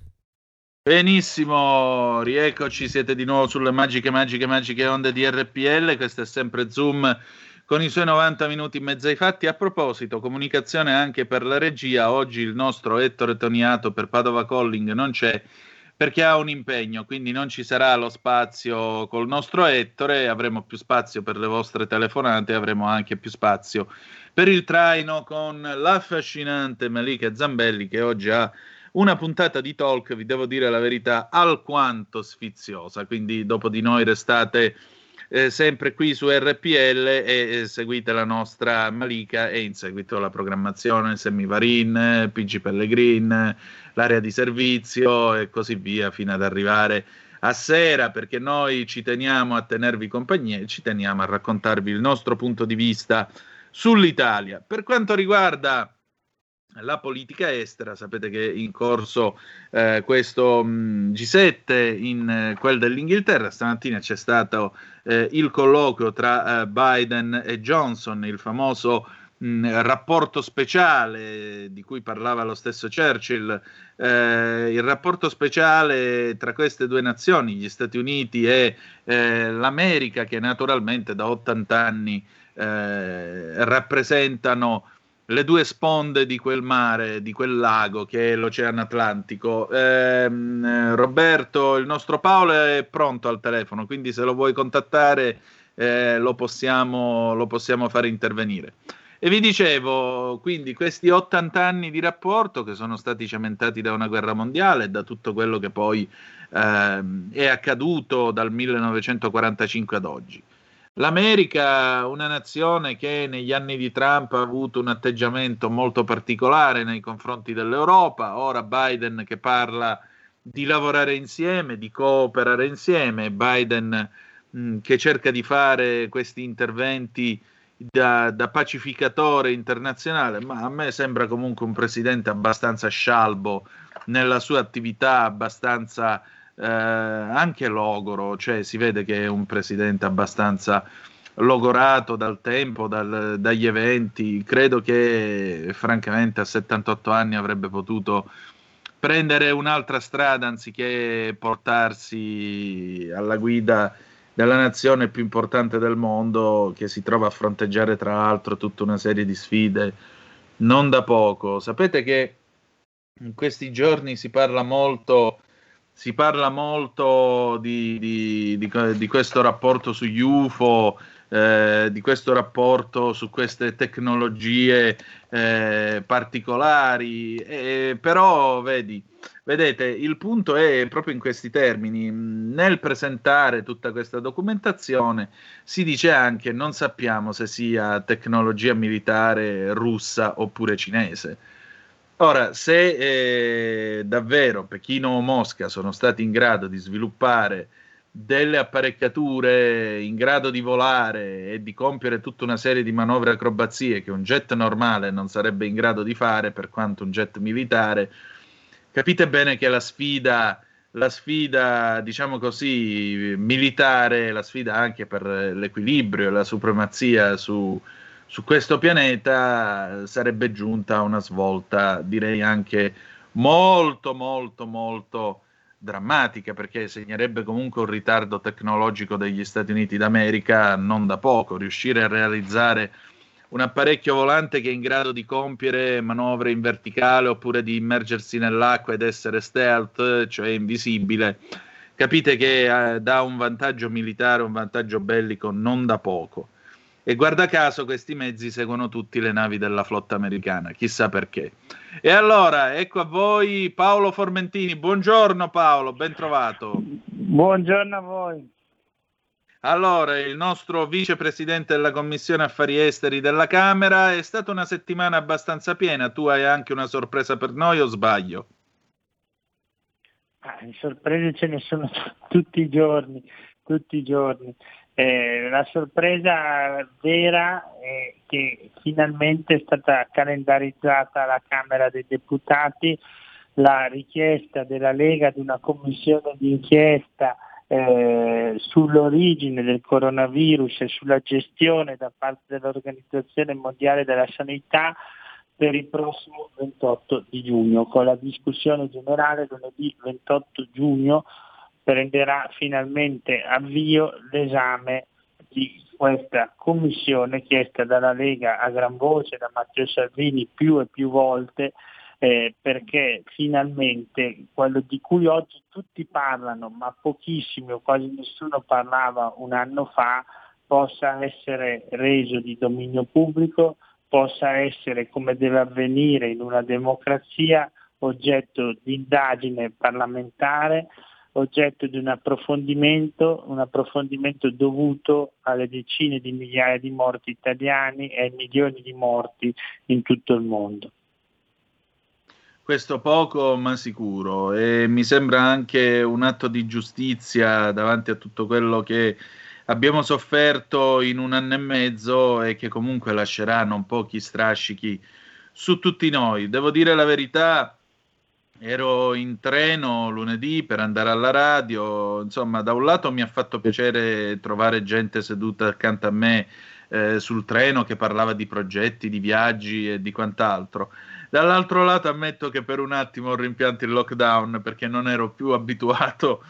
Benissimo, rieccoci, siete di nuovo sulle magiche, magiche, magiche onde di RPL, questo è sempre Zoom con i suoi 90 minuti in mezzo ai fatti. A proposito, comunicazione anche per la regia, oggi il nostro Ettore Toniato per Padova Calling non c'è perché ha un impegno, quindi non ci sarà lo spazio col nostro Ettore, avremo più spazio per le vostre telefonate, avremo anche più spazio per il traino con l'affascinante Malika Zambelli che oggi ha una puntata di talk, vi devo dire la verità, alquanto sfiziosa, quindi dopo di noi restate eh, sempre qui su RPL e, e seguite la nostra Malika e in seguito la programmazione Semivarin, PG Pellegrin, l'area di servizio e così via fino ad arrivare a sera perché noi ci teniamo a tenervi compagnia e ci teniamo a raccontarvi il nostro punto di vista sull'Italia. Per quanto riguarda la politica estera, sapete che è in corso eh, questo mh, G7 in eh, quel dell'Inghilterra, stamattina c'è stato eh, il colloquio tra eh, Biden e Johnson, il famoso mh, rapporto speciale di cui parlava lo stesso Churchill, eh, il rapporto speciale tra queste due nazioni, gli Stati Uniti e eh, l'America, che naturalmente da 80 anni rappresentano le due sponde di quel mare, di quel lago che è l'Oceano Atlantico. Eh, Roberto, il nostro Paolo è pronto al telefono, quindi se lo vuoi contattare eh, lo, possiamo, lo possiamo fare intervenire. E vi dicevo, quindi questi 80 anni di rapporto che sono stati cementati da una guerra mondiale e da tutto quello che poi eh, è accaduto dal 1945 ad oggi. L'America, una nazione che negli anni di Trump ha avuto un atteggiamento molto particolare nei confronti dell'Europa, ora Biden che parla di lavorare insieme, di cooperare insieme, Biden mh, che cerca di fare questi interventi da, da, pacificatore internazionale, ma a me sembra comunque un presidente abbastanza scialbo nella sua attività, abbastanza eh, anche logoro, cioè si vede che è un presidente abbastanza logorato dal tempo, dal, dagli eventi. Credo che francamente a 78 anni avrebbe potuto prendere un'altra strada anziché portarsi alla guida della nazione più importante del mondo che si trova a fronteggiare tra l'altro tutta una serie di sfide non da poco. Sapete che in questi giorni si parla molto si parla molto di, di, di, di questo rapporto sugli UFO, eh, di questo rapporto su queste tecnologie eh, particolari, eh, però vedi, vedete, il punto è proprio in questi termini. Nel presentare tutta questa documentazione si dice anche non sappiamo se sia tecnologia militare russa oppure cinese Ora, se eh, davvero Pechino o Mosca sono stati in grado di sviluppare delle apparecchiature in grado di volare e di compiere tutta una serie di manovre acrobazie che un jet normale non sarebbe in grado di fare, per quanto un jet militare, capite bene che la sfida, la sfida diciamo così, militare, la sfida anche per l'equilibrio e la supremazia su, su questo pianeta sarebbe giunta una svolta, direi anche molto, molto, molto drammatica, perché segnerebbe comunque un ritardo tecnologico degli Stati Uniti d'America non da poco. Riuscire a realizzare un apparecchio volante che è in grado di compiere manovre in verticale oppure di immergersi nell'acqua ed essere stealth, cioè invisibile, capite che eh, dà un vantaggio militare, un vantaggio bellico non da poco. E guarda caso questi mezzi seguono tutti le navi della flotta americana, chissà perché. E allora, ecco a voi Paolo Formentini. Buongiorno Paolo, ben trovato. Buongiorno a voi. Allora, il nostro vicepresidente della Commissione Affari Esteri della Camera è stata una settimana abbastanza piena. Tu hai anche una sorpresa per noi o sbaglio? Ah, sorprese ce ne sono tutti i giorni, tutti i giorni. Eh, la sorpresa vera è che finalmente è stata calendarizzata alla Camera dei Deputati la richiesta della Lega di una commissione di inchiesta eh, sull'origine del coronavirus e sulla gestione da parte dell'Organizzazione Mondiale della Sanità per il prossimo 28 di giugno, con la discussione generale lunedì 28 giugno prenderà finalmente avvio l'esame di questa commissione chiesta dalla Lega a gran voce, da Matteo Salvini più e più volte, eh, perché finalmente quello di cui oggi tutti parlano, ma pochissimi o quasi nessuno parlava un anno fa, possa essere reso di dominio pubblico, possa essere come deve avvenire in una democrazia oggetto di indagine parlamentare, oggetto di un approfondimento, un approfondimento dovuto alle decine di migliaia di morti italiani e ai milioni di morti in tutto il mondo. Questo poco ma sicuro e mi sembra anche un atto di giustizia davanti a tutto quello che abbiamo sofferto in un anno e mezzo e che comunque lascerà non pochi strascichi su tutti noi. Devo dire la verità, ero in treno lunedì per andare alla radio, insomma da un lato mi ha fatto piacere trovare gente seduta accanto a me eh, sul treno che parlava di progetti, di viaggi e di quant'altro. Dall'altro lato ammetto che per un attimo ho rimpianto il lockdown perché non ero più abituato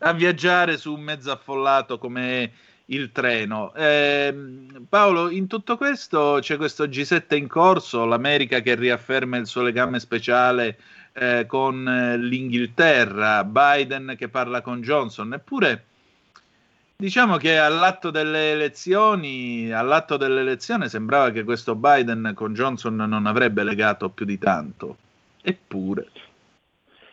a viaggiare su un mezzo affollato come il treno. Eh, Paolo, in tutto questo c'è questo G7 in corso, l'America che riafferma il suo legame speciale eh, con eh, l'Inghilterra, Biden che parla con Johnson, eppure Diciamo che all'atto delle elezioni, all'atto dell'elezione sembrava che questo Biden con Johnson non avrebbe legato più di tanto. Eppure.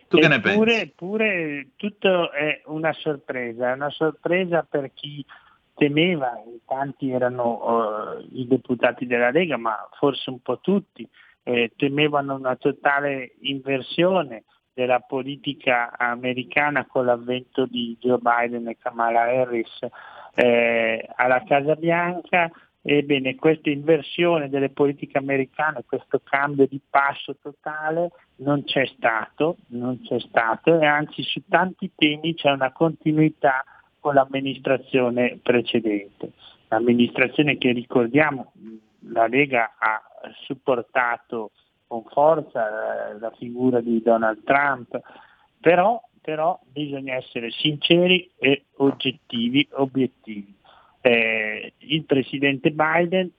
Tu che ne pensi? Eppure tutto è una sorpresa, è una sorpresa per chi temeva, tanti erano uh, i deputati della Lega, ma forse un po' tutti, eh, temevano una totale inversione della politica americana con l'avvento di Joe Biden e Kamala Harris eh, alla Casa Bianca. Ebbene, questa inversione delle politiche americane, questo cambio di passo totale non c'è stato, non c'è stato e anzi su tanti temi c'è una continuità con l'amministrazione precedente. L'amministrazione che ricordiamo la Lega ha supportato con forza eh, la figura di Donald Trump, però, però bisogna essere sinceri e oggettivi, obiettivi. Eh, il presidente Biden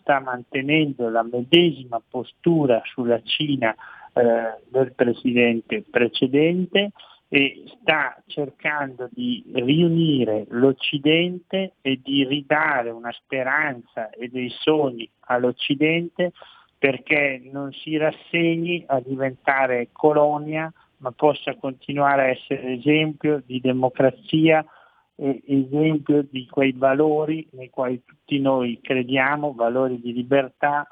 sta mantenendo la medesima postura sulla Cina eh, del presidente precedente e sta cercando di riunire l'Occidente e di ridare una speranza e dei sogni all'Occidente perché non si rassegni a diventare colonia, ma possa continuare a essere esempio di democrazia e esempio di quei valori nei quali tutti noi crediamo, valori di libertà,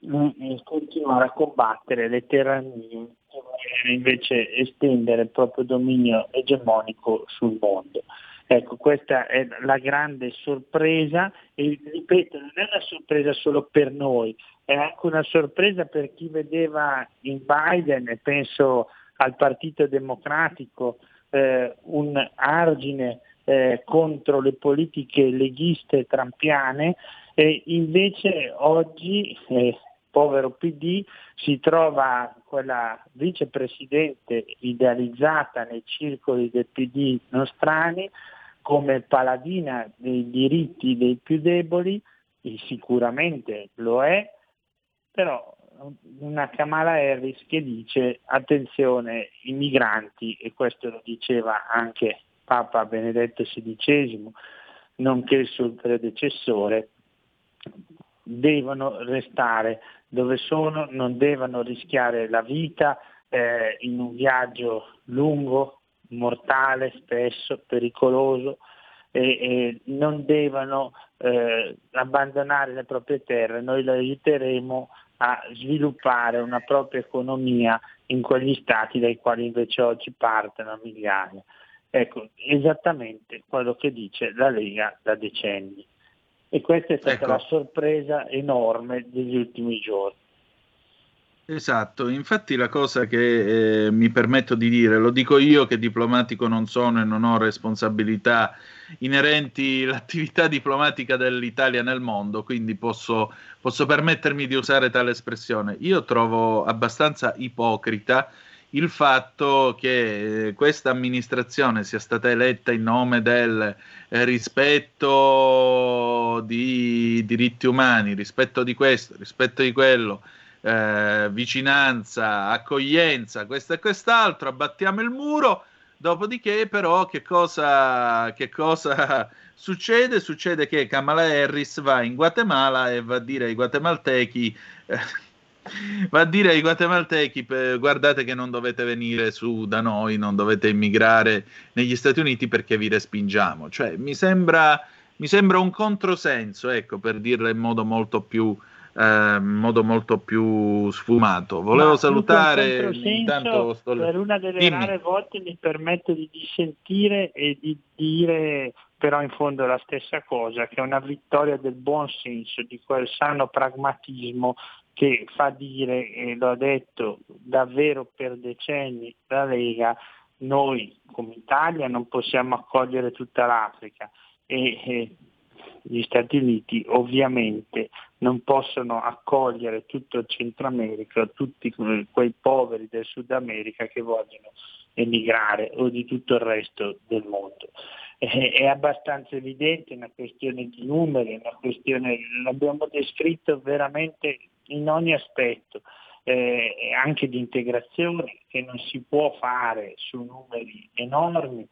e continuare a combattere le tirannie e invece estendere il proprio dominio egemonico sul mondo. Ecco, questa è la grande sorpresa e ripeto, non è una sorpresa solo per noi, è anche una sorpresa per chi vedeva in Biden, e penso al Partito Democratico, eh, un argine eh, contro le politiche leghiste trampiane e invece oggi, eh, povero PD, si trova quella vicepresidente idealizzata nei circoli del PD nostrani come paladina dei diritti dei più deboli, e sicuramente lo è, però una Kamala Harris che dice attenzione i migranti, e questo lo diceva anche Papa Benedetto XVI, nonché il suo predecessore, devono restare dove sono, non devono rischiare la vita eh, in un viaggio lungo, mortale spesso, pericoloso, e, e non devono eh, abbandonare le proprie terre, noi lo aiuteremo a sviluppare una propria economia in quegli stati dai quali invece oggi partono migliaia. Ecco, esattamente quello che dice la Lega da decenni. E questa è stata Ecco. la sorpresa enorme degli ultimi giorni. Esatto, infatti la cosa che eh, mi permetto di dire, lo dico io che diplomatico non sono e non ho responsabilità inerenti all'attività diplomatica dell'Italia nel mondo, quindi posso, posso permettermi di usare tale espressione. Io trovo abbastanza ipocrita il fatto che eh, questa amministrazione sia stata eletta in nome del eh, rispetto di diritti umani, rispetto di questo, rispetto di quello, eh, vicinanza, accoglienza, questo e quest'altro, abbattiamo il muro. Dopodiché, però, che cosa, che cosa succede? Succede che Kamala Harris va in Guatemala e va a dire ai guatemaltechi: eh, Va a dire ai guatemaltechi, guardate che non dovete venire su da noi, non dovete immigrare negli Stati Uniti perché vi respingiamo. Cioè, mi sembra, mi sembra un controsenso, ecco, per dirla in modo molto più, eh, modo molto più sfumato. Volevo Ma salutare intanto controsenso, sto- per una delle Dimmi. rare volte mi permetto di dissentire e di dire però in fondo la stessa cosa, che è una vittoria del buon senso, di quel sano pragmatismo che fa dire, e lo ha detto davvero per decenni la Lega, noi come Italia non possiamo accogliere tutta l'Africa e, e gli Stati Uniti ovviamente non possono accogliere tutto il Centro America, tutti que- quei poveri del Sud America che vogliono emigrare o di tutto il resto del mondo. È, abbastanza evidente, è una questione di numeri, una questione, l'abbiamo descritto veramente in ogni aspetto, eh, anche di integrazione che non si può fare su numeri enormi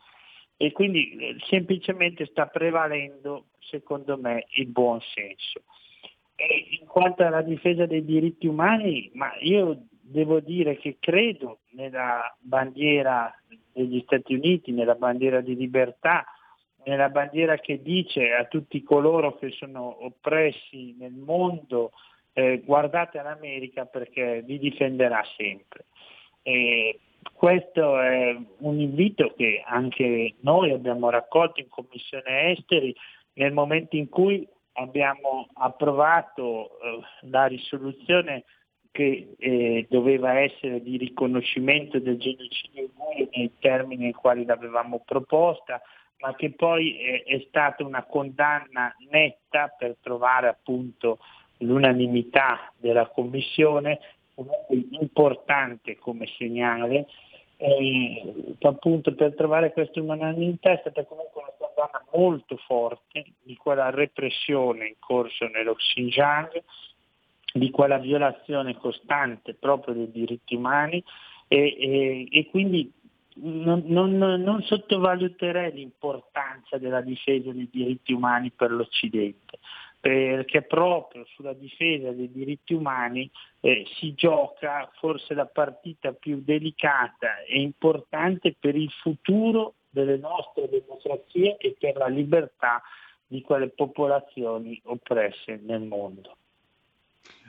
e quindi eh, semplicemente sta prevalendo, secondo me, il buon senso. E in quanto alla difesa dei diritti umani, ma io devo dire che credo nella bandiera degli Stati Uniti, nella bandiera di libertà, nella bandiera che dice a tutti coloro che sono oppressi nel mondo eh, guardate all'America perché vi difenderà sempre. E questo è un invito che anche noi abbiamo raccolto in Commissione Esteri nel momento in cui abbiamo approvato eh, la risoluzione che eh, doveva essere di riconoscimento del genocidio uigure nei termini nei quali l'avevamo proposta, ma che poi è, è stata una condanna netta per trovare appunto l'unanimità della Commissione, comunque importante come segnale, eh, appunto per trovare questa unanimità è stata comunque una condanna molto forte di quella repressione in corso nello Xinjiang, di quella violazione costante proprio dei diritti umani e, e- e quindi non, non- non sottovaluterei l'importanza della difesa dei diritti umani per l'Occidente, perché proprio sulla difesa dei diritti umani eh, si gioca forse la partita più delicata e importante per il futuro delle nostre democrazie e per la libertà di quelle popolazioni oppresse nel mondo.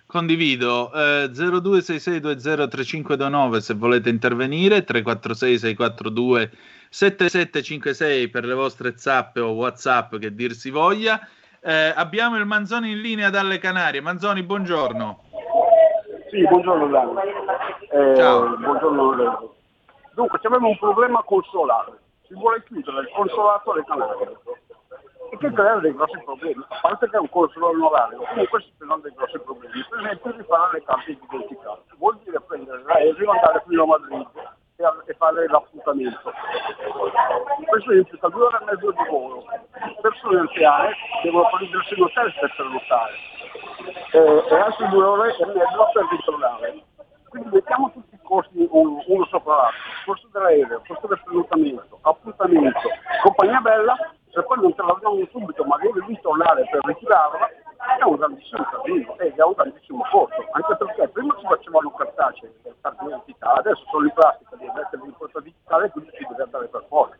Condivido eh, 0266203529 se volete intervenire, 346 642 7756 per le vostre zappe o whatsapp che dir si voglia. Eh, abbiamo il Manzoni in linea dalle Canarie. Manzoni, buongiorno. Sì, buongiorno Dani. Eh, Ciao. Buongiorno Lorenzo. Dunque, abbiamo un problema consolare. Si vuole chiudere il consolato alle Canarie. E che crea dei grossi problemi. A parte che è un consolato onorario, comunque si creano dei grossi problemi. Per esempio rifare le carte di identità. Vuol dire prendere l'aereo, andare fino a Madrid e, fare l'appuntamento. Questo implica due ore e mezzo di volo. Persone anziane devono prendersi l'hotel per prenotare eh, e altre due ore e mezzo per ritornare. Quindi mettiamo tutti i costi uno, uno sopra l'altro, costo dell'aereo, costo del prenotamento, appuntamento, compagnia bella, se poi non te la subito, ma devi ritornare per ritirarla, è un grandissimo casino ed è un grandissimo costo, anche perché prima si facevano carte d'identità, adesso sono in plastica, mettere l'impronta digitale, quindi ci deve andare per forza.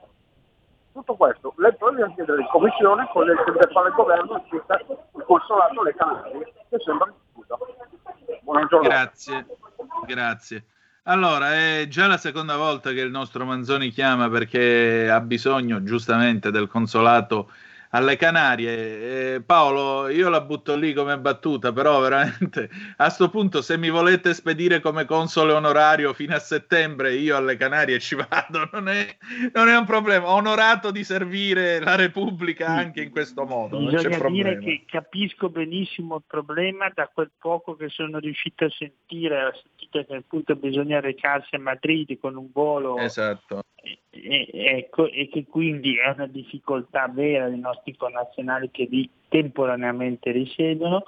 Tutto questo, lei poi deve chiedere in commissione con le che fare il governo circa il consolato alle Canarie, che sembra discuta. Buona giornata. Grazie, grazie. Allora, è già la seconda volta che il nostro Manzoni chiama perché ha bisogno giustamente del consolato alle Canarie. Eh, Paolo, io la butto lì come battuta, però veramente a sto punto se mi volete spedire come console onorario fino a settembre, io alle Canarie ci vado, non è, non è un problema. Ho onorato di servire la Repubblica anche in questo modo, non c'è Bisogna problema. dire che capisco benissimo il problema da quel poco che sono riuscito a sentire, ho sentito che appunto bisogna recarsi a Madrid con un volo Esatto. e, ecco, e che quindi è una difficoltà vera dei nostri connazionali che lì temporaneamente risiedono,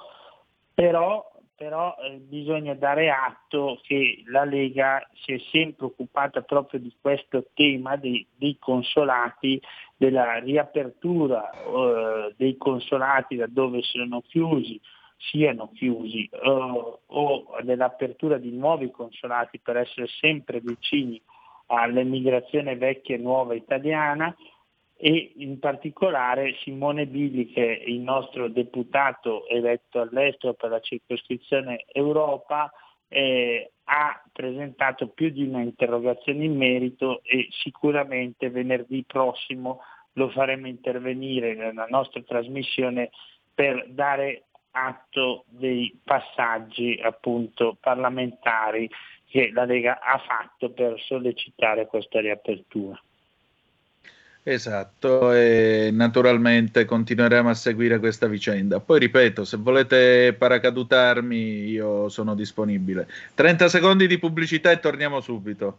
però, però eh, bisogna dare atto che la Lega si è sempre occupata proprio di questo tema dei, dei consolati, della riapertura eh, dei consolati da dove sono chiusi, siano chiusi o, o dell'apertura di nuovi consolati per essere sempre vicini all'emigrazione vecchia e nuova italiana. E in particolare Simone Billi che è il nostro deputato eletto all'estero per la circoscrizione Europa eh, ha presentato più di una interrogazione in merito e sicuramente venerdì prossimo lo faremo intervenire nella nostra trasmissione per dare atto dei passaggi appunto parlamentari che la Lega ha fatto per sollecitare questa riapertura. Esatto, e naturalmente continueremo a seguire questa vicenda. Poi ripeto, se volete paracadutarmi, io sono disponibile. 30 secondi di pubblicità e torniamo subito.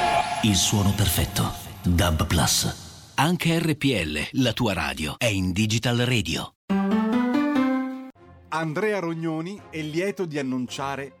Il suono perfetto. DAB Plus. Anche RPL, la tua radio, è in Digital Radio. Andrea Rognoni è lieto di annunciare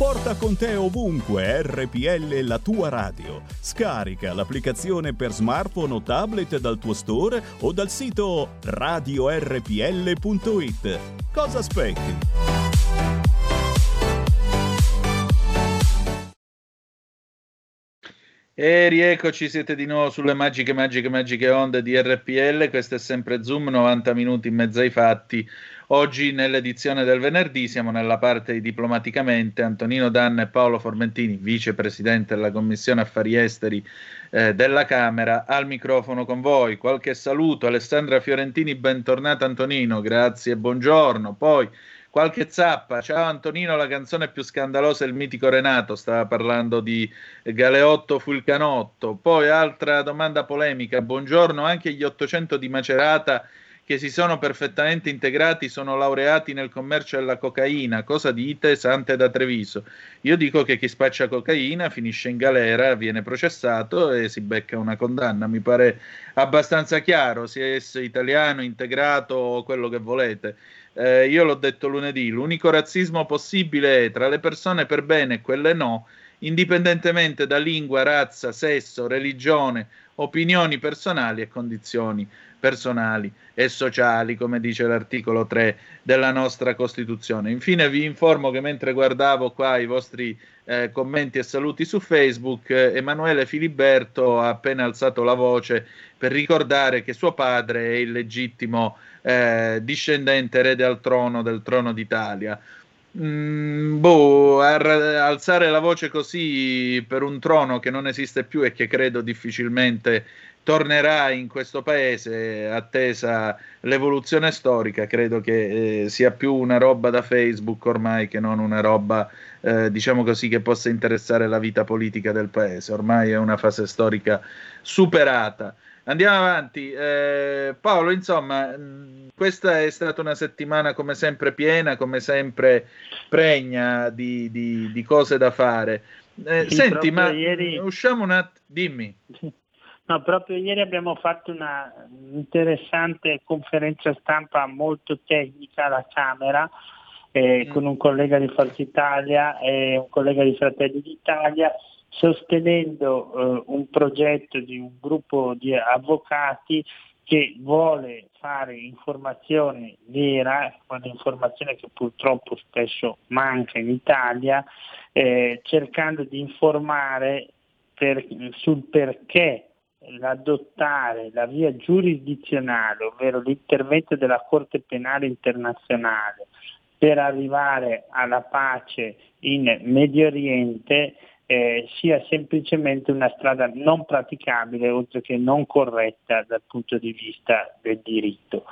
Porta con te ovunque RPL la tua radio. Scarica l'applicazione per smartphone o tablet dal tuo store o dal sito radiorpl.it. Cosa aspetti? E rieccoci, siete di nuovo sulle magiche, magiche, magiche onde di RPL. Questo è sempre Zoom, 90 minuti in mezzo ai fatti. Oggi, nell'edizione del venerdì, siamo nella parte di diplomaticamente. Antonino Danna e Paolo Formentini, vicepresidente della Commissione Affari Esteri eh, della Camera, al microfono con voi. Qualche saluto. Alessandra Fiorentini, bentornata Antonino, grazie e buongiorno. Poi qualche zappa. Ciao Antonino, la canzone più scandalosa è il mitico Renato, stava parlando di Galeotto fu il canotto. Poi altra domanda polemica. Buongiorno, anche gli 800 di Macerata che si sono perfettamente integrati sono laureati nel commercio della cocaina. Cosa dite, Sante da Treviso? Io dico che chi spaccia cocaina finisce in galera, viene processato e si becca una condanna. Mi pare abbastanza chiaro, sia esso italiano, integrato o quello che volete. Eh, io l'ho detto lunedì, l'unico razzismo possibile è tra le persone per bene e quelle no, indipendentemente da lingua, razza, sesso, religione, opinioni personali e condizioni personali e sociali, come dice l'articolo 3 della nostra Costituzione. Infine vi informo che mentre guardavo qua i vostri eh, commenti e saluti su Facebook, eh, Emanuele Filiberto ha appena alzato la voce per ricordare che suo padre è il legittimo eh, discendente erede al trono del trono d'Italia. Mm, boh, alzare la voce così per un trono che non esiste più e che credo difficilmente tornerà in questo paese, attesa l'evoluzione storica, credo che eh, sia più una roba da Facebook ormai che non una roba, eh, diciamo così, che possa interessare la vita politica del paese. Ormai è una fase storica superata. Andiamo avanti. Eh, Paolo, insomma, mh, questa è stata una settimana come sempre piena, come sempre pregna di, di- di cose da fare. Eh, Sì, senti, ma ieri- usciamo un attimo, dimmi. No, proprio ieri abbiamo fatto una interessante conferenza stampa molto tecnica alla Camera eh, con un collega di Forza Italia e un collega di Fratelli d'Italia sostenendo eh, un progetto di un gruppo di avvocati che vuole fare informazione vera, un'informazione che purtroppo spesso manca in Italia, eh, cercando di informare per- sul perché l'adottare la via giurisdizionale, ovvero l'intervento della Corte Penale Internazionale per arrivare alla pace in Medio Oriente eh, sia semplicemente una strada non praticabile oltre che non corretta dal punto di vista del diritto.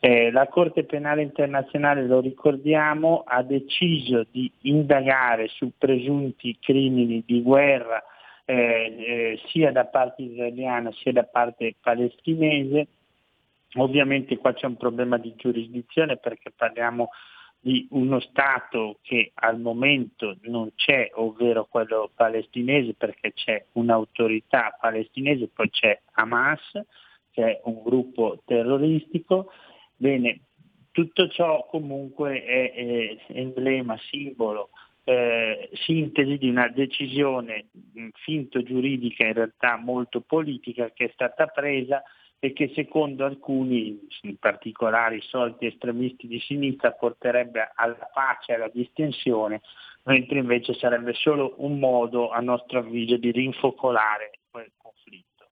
Eh, la Corte Penale Internazionale, lo ricordiamo, ha deciso di indagare su presunti crimini di guerra eh, eh, sia da parte israeliana sia da parte palestinese. Ovviamente qua c'è un problema di giurisdizione perché parliamo di uno Stato che al momento non c'è, ovvero quello palestinese, perché c'è un'autorità palestinese, poi c'è Hamas, che è un gruppo terroristico. Bene, tutto ciò comunque è, è emblema, simbolo, eh, sintesi di una decisione finto giuridica, in realtà molto politica, che è stata presa e che secondo alcuni, in particolare i soliti estremisti di sinistra, porterebbe alla pace e alla distensione, mentre invece sarebbe solo un modo, a nostro avviso, di rinfocolare quel conflitto.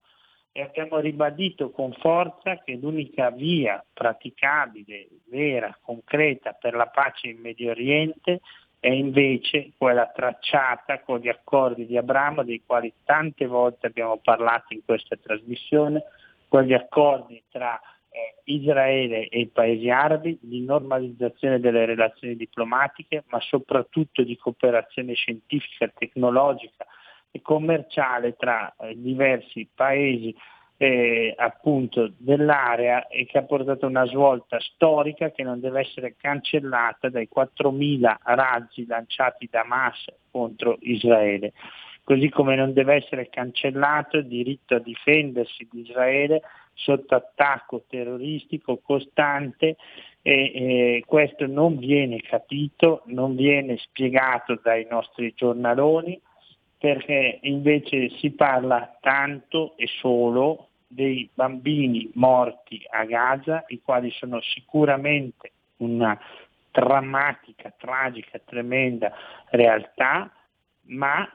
E abbiamo ribadito con forza che l'unica via praticabile, vera, concreta per la pace in Medio Oriente è invece quella tracciata con gli accordi di Abramo, dei quali tante volte abbiamo parlato in questa trasmissione, quegli accordi tra eh, Israele e i paesi arabi di normalizzazione delle relazioni diplomatiche, ma soprattutto di cooperazione scientifica, tecnologica e commerciale tra eh, diversi paesi eh, appunto dell'area e che ha portato una svolta storica che non deve essere cancellata dai 4.000 razzi lanciati da Hamas contro Israele così come non deve essere cancellato il diritto a difendersi di Israele sotto attacco terroristico costante e eh, questo non viene capito, non viene spiegato dai nostri giornaloni perché invece si parla tanto e solo dei bambini morti a Gaza, i quali sono sicuramente una drammatica, tragica, tremenda realtà, ma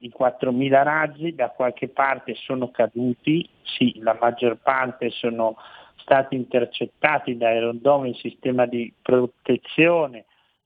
i 4.000 razzi da qualche parte sono caduti, sì, la maggior parte sono stati intercettati da Aerodome, il sistema di protezione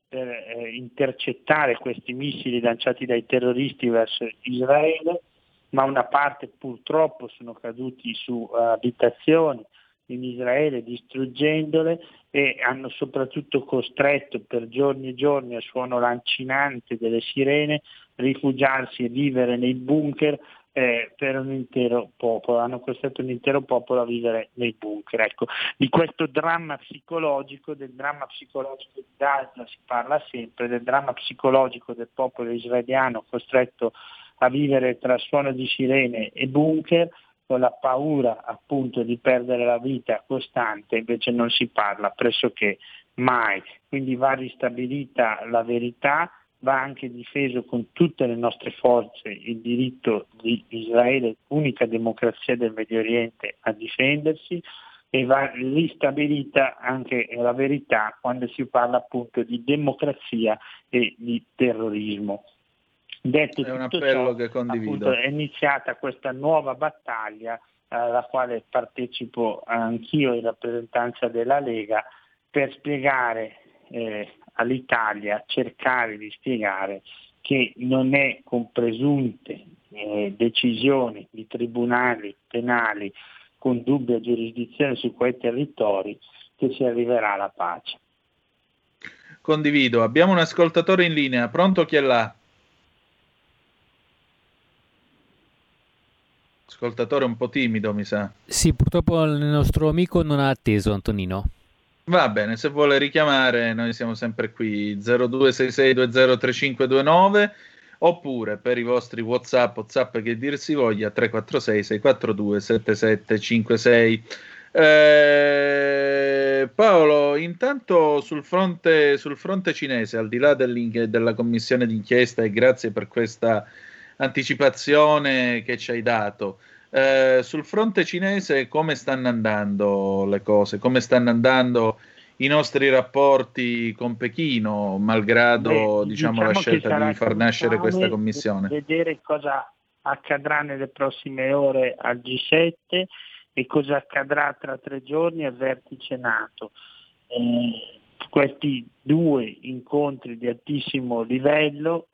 per eh, intercettare questi missili lanciati dai terroristi verso Israele, ma una parte purtroppo sono caduti su uh, abitazioni in Israele distruggendole e hanno soprattutto costretto per giorni e giorni al suono lancinante delle sirene rifugiarsi e vivere nei bunker eh, per un intero popolo, hanno costretto un intero popolo a vivere nei bunker. Ecco, di questo dramma psicologico, del dramma psicologico di Gaza si parla sempre, del dramma psicologico del popolo israeliano costretto a vivere tra suono di sirene e bunker, con la paura appunto di perdere la vita costante, invece non si parla pressoché mai. Quindi va ristabilita la verità va anche difeso con tutte le nostre forze il diritto di Israele, unica democrazia del Medio Oriente, a difendersi e va ristabilita anche la verità quando si parla appunto di democrazia e di terrorismo. Detto è un appello ciò, che condivido. appunto, è iniziata questa nuova battaglia eh, alla quale partecipo anch'io in rappresentanza della Lega per spiegare eh, all'Italia cercare di spiegare che non è con presunte eh, decisioni di tribunali penali con dubbia giurisdizione su quei territori che si arriverà alla pace. Condivido. Abbiamo un ascoltatore in linea. Pronto chi è là? Ascoltatore un po' timido, mi sa. Sì, purtroppo il nostro amico non ha atteso, Antonino. Va bene, se vuole richiamare, noi siamo sempre qui 0266203529 oppure per i vostri WhatsApp, WhatsApp che dir si voglia 346 642 7756. Eh, Paolo, intanto sul fronte, sul fronte cinese, al di là della commissione d'inchiesta e grazie per questa anticipazione che ci hai dato, eh, sul fronte cinese come stanno andando le cose? Come stanno andando i nostri rapporti con Pechino, malgrado Beh, diciamo, diciamo la scelta di far nascere questa commissione? Vedere cosa accadrà nelle prossime ore al G7 e cosa accadrà tra tre giorni al vertice NATO. Eh, questi due incontri di altissimo livello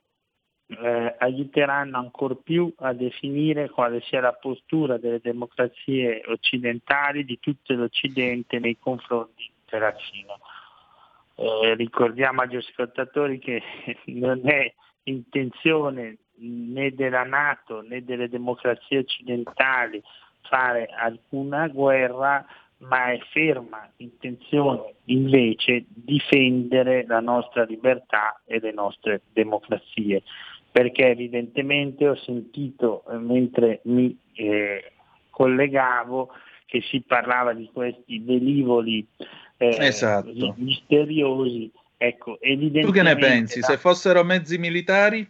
eh, aiuteranno ancor più a definire quale sia la postura delle democrazie occidentali, di tutto l'Occidente nei confronti della Cina. Eh, ricordiamo agli ascoltatori che non è intenzione né della Nato né delle democrazie occidentali fare alcuna guerra, ma è ferma intenzione invece difendere la nostra libertà e le nostre democrazie perché evidentemente ho sentito eh, mentre mi eh, collegavo che si parlava di questi velivoli eh, Esatto. misteriosi. Ecco, Tu che ne pensi? la- Se fossero mezzi militari?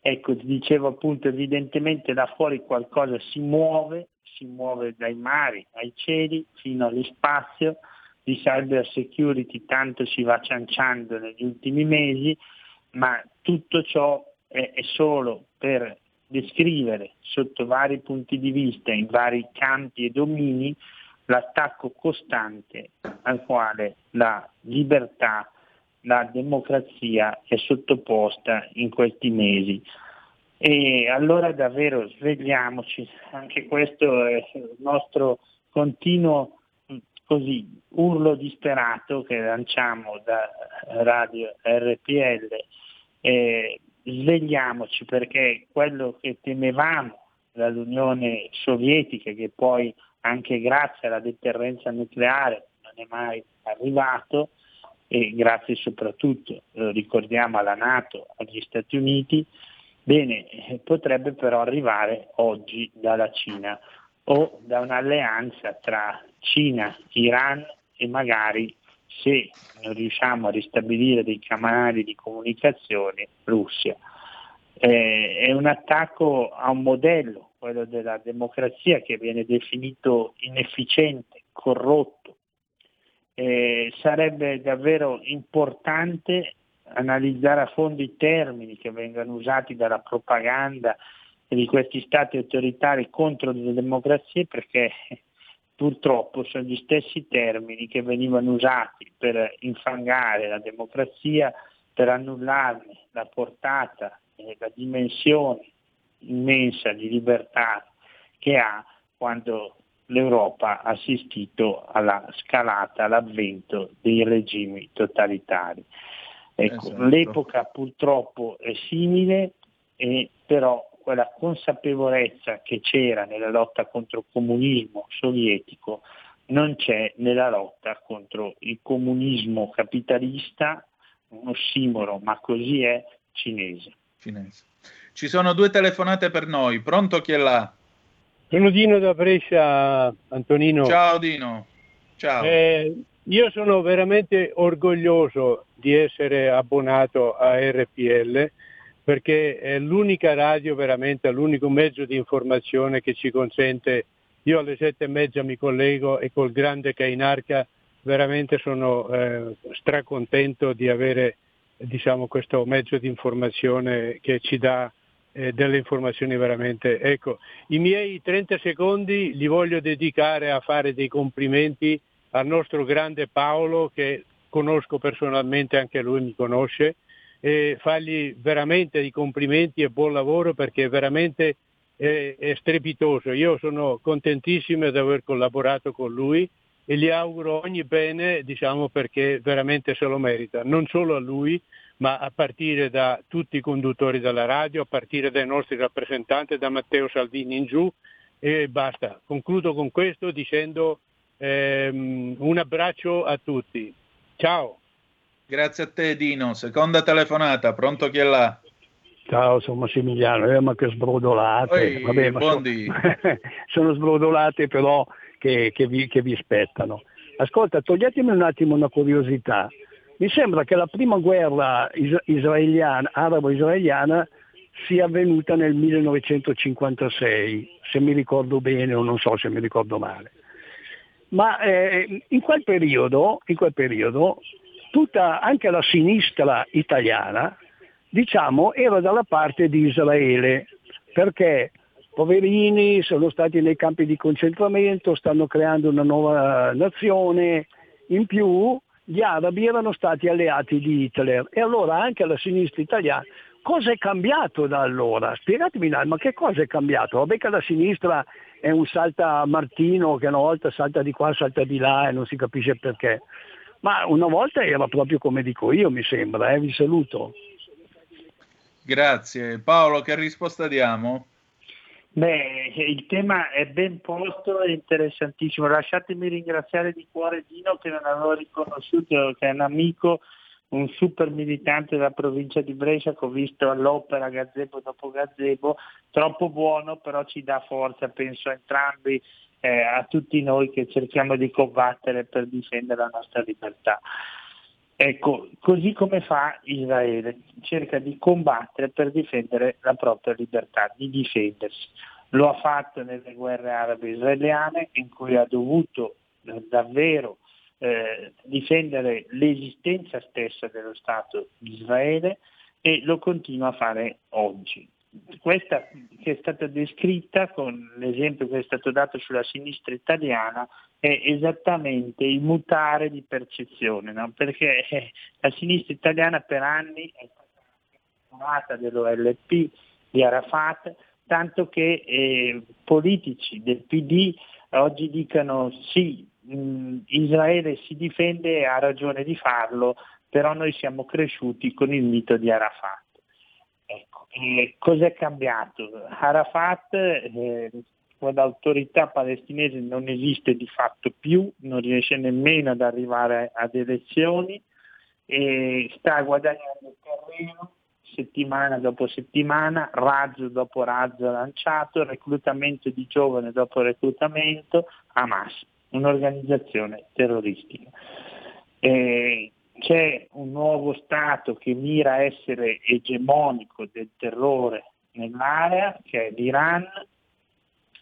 Ecco, ti dicevo appunto, evidentemente da fuori qualcosa si muove, si muove dai mari ai cieli fino allo spazio, di cyber security tanto si va cianciando negli ultimi mesi, ma tutto ciò è, è solo per descrivere sotto vari punti di vista, in vari campi e domini, l'attacco costante al quale la libertà, la democrazia è sottoposta in questi mesi. E allora davvero svegliamoci, anche questo è il nostro continuo mh, così, urlo disperato che lanciamo da Radio RPL. Eh, svegliamoci perché quello che temevamo dall'Unione Sovietica, che poi anche grazie alla deterrenza nucleare non è mai arrivato, e grazie soprattutto, lo ricordiamo, alla Nato, agli Stati Uniti, bene, eh, potrebbe però arrivare oggi dalla Cina o da un'alleanza tra Cina, Iran e magari se non riusciamo a ristabilire dei canali di comunicazione, Russia. Eh, è un attacco a un modello, quello della democrazia, che viene definito inefficiente, corrotto. Eh, sarebbe davvero importante analizzare a fondo i termini che vengono usati dalla propaganda di questi stati autoritari contro le democrazie perché purtroppo sono gli stessi termini che venivano usati per infangare la democrazia, per annullarne la portata e la dimensione immensa di libertà che ha quando l'Europa ha assistito alla scalata, all'avvento dei regimi totalitari. Ecco, Esatto. L'epoca purtroppo è simile, e però quella consapevolezza che c'era nella lotta contro il comunismo sovietico non c'è nella lotta contro il comunismo capitalista, un ossimoro, ma così è, cinese. Cinese. Ci sono due telefonate per noi. Pronto chi è là? Sono Dino da Brescia, Antonino. Ciao Dino. Ciao. Eh, io sono veramente orgoglioso di essere abbonato a RPL perché è l'unica radio veramente, l'unico mezzo di informazione che ci consente, io alle sette e mezza mi collego e col grande Cainarca veramente sono eh, stracontento di avere diciamo, questo mezzo di informazione che ci dà eh, delle informazioni veramente. Ecco, i miei 30 secondi li voglio dedicare a fare dei complimenti al nostro grande Paolo che conosco personalmente, anche lui mi conosce, e fargli veramente i complimenti e buon lavoro perché veramente è, è strepitoso. Io sono contentissimo di aver collaborato con lui e gli auguro ogni bene, diciamo, perché veramente se lo merita, non solo a lui, ma a partire da tutti i conduttori della radio, a partire dai nostri rappresentanti, da Matteo Salvini in giù e basta. Concludo con questo dicendo ehm, un abbraccio a tutti. Ciao. Grazie a te Dino. Seconda telefonata. Pronto chi è là? Ciao, sono Massimiliano, eh, ma che sbrodolate. Oi, Vabbè, ma sono, sono sbrodolate però che, che vi, che vi spettano. Ascolta, toglietemi un attimo una curiosità. Mi sembra che la prima guerra is- israeliana, arabo-israeliana sia avvenuta nel 1956, se mi ricordo bene o non so se mi ricordo male. Ma eh, in quel periodo, in quel periodo tutta, anche la sinistra italiana, diciamo, era dalla parte di Israele, perché poverini sono stati nei campi di concentramento, stanno creando una nuova nazione, in più gli arabi erano stati alleati di Hitler e allora anche la sinistra italiana cosa è cambiato da allora? Spiegatemi, ma che cosa è cambiato? Vabbè che la sinistra è un salta Martino che una volta salta di qua, salta di là e non si capisce perché. Ma una volta era proprio come dico io, mi sembra, eh? vi saluto. Grazie. Paolo, che risposta diamo? Beh, il tema è ben posto e interessantissimo. Lasciatemi ringraziare di cuore Dino che non avevo riconosciuto, che è un amico, un super militante della provincia di Brescia che ho visto all'opera gazebo dopo gazebo, troppo buono, però ci dà forza, penso a entrambi, eh, a tutti noi che cerchiamo di combattere per difendere la nostra libertà. Ecco, così come fa Israele, cerca di combattere per difendere la propria libertà, di difendersi. Lo ha fatto nelle guerre arabe israeliane in cui ha dovuto eh, davvero eh, difendere l'esistenza stessa dello Stato di Israele e lo continua a fare oggi. Questa che è stata descritta con l'esempio che è stato dato sulla sinistra italiana è esattamente il mutare di percezione, no? perché eh, la sinistra italiana per anni è stata dell'OLP, di Arafat, tanto che eh, politici del PD oggi dicono sì, mh, Israele si difende e ha ragione di farlo, però noi siamo cresciuti con il mito di Arafat. Eh, cos'è cambiato? Arafat eh, quell'autorità palestinese non esiste di fatto più, non riesce nemmeno ad arrivare ad elezioni e sta guadagnando terreno settimana dopo settimana, razzo dopo razzo lanciato, reclutamento di giovane dopo reclutamento, Hamas, un'organizzazione terroristica. E c'è un nuovo Stato che mira a essere egemonico del terrore nell'area, che è l'Iran,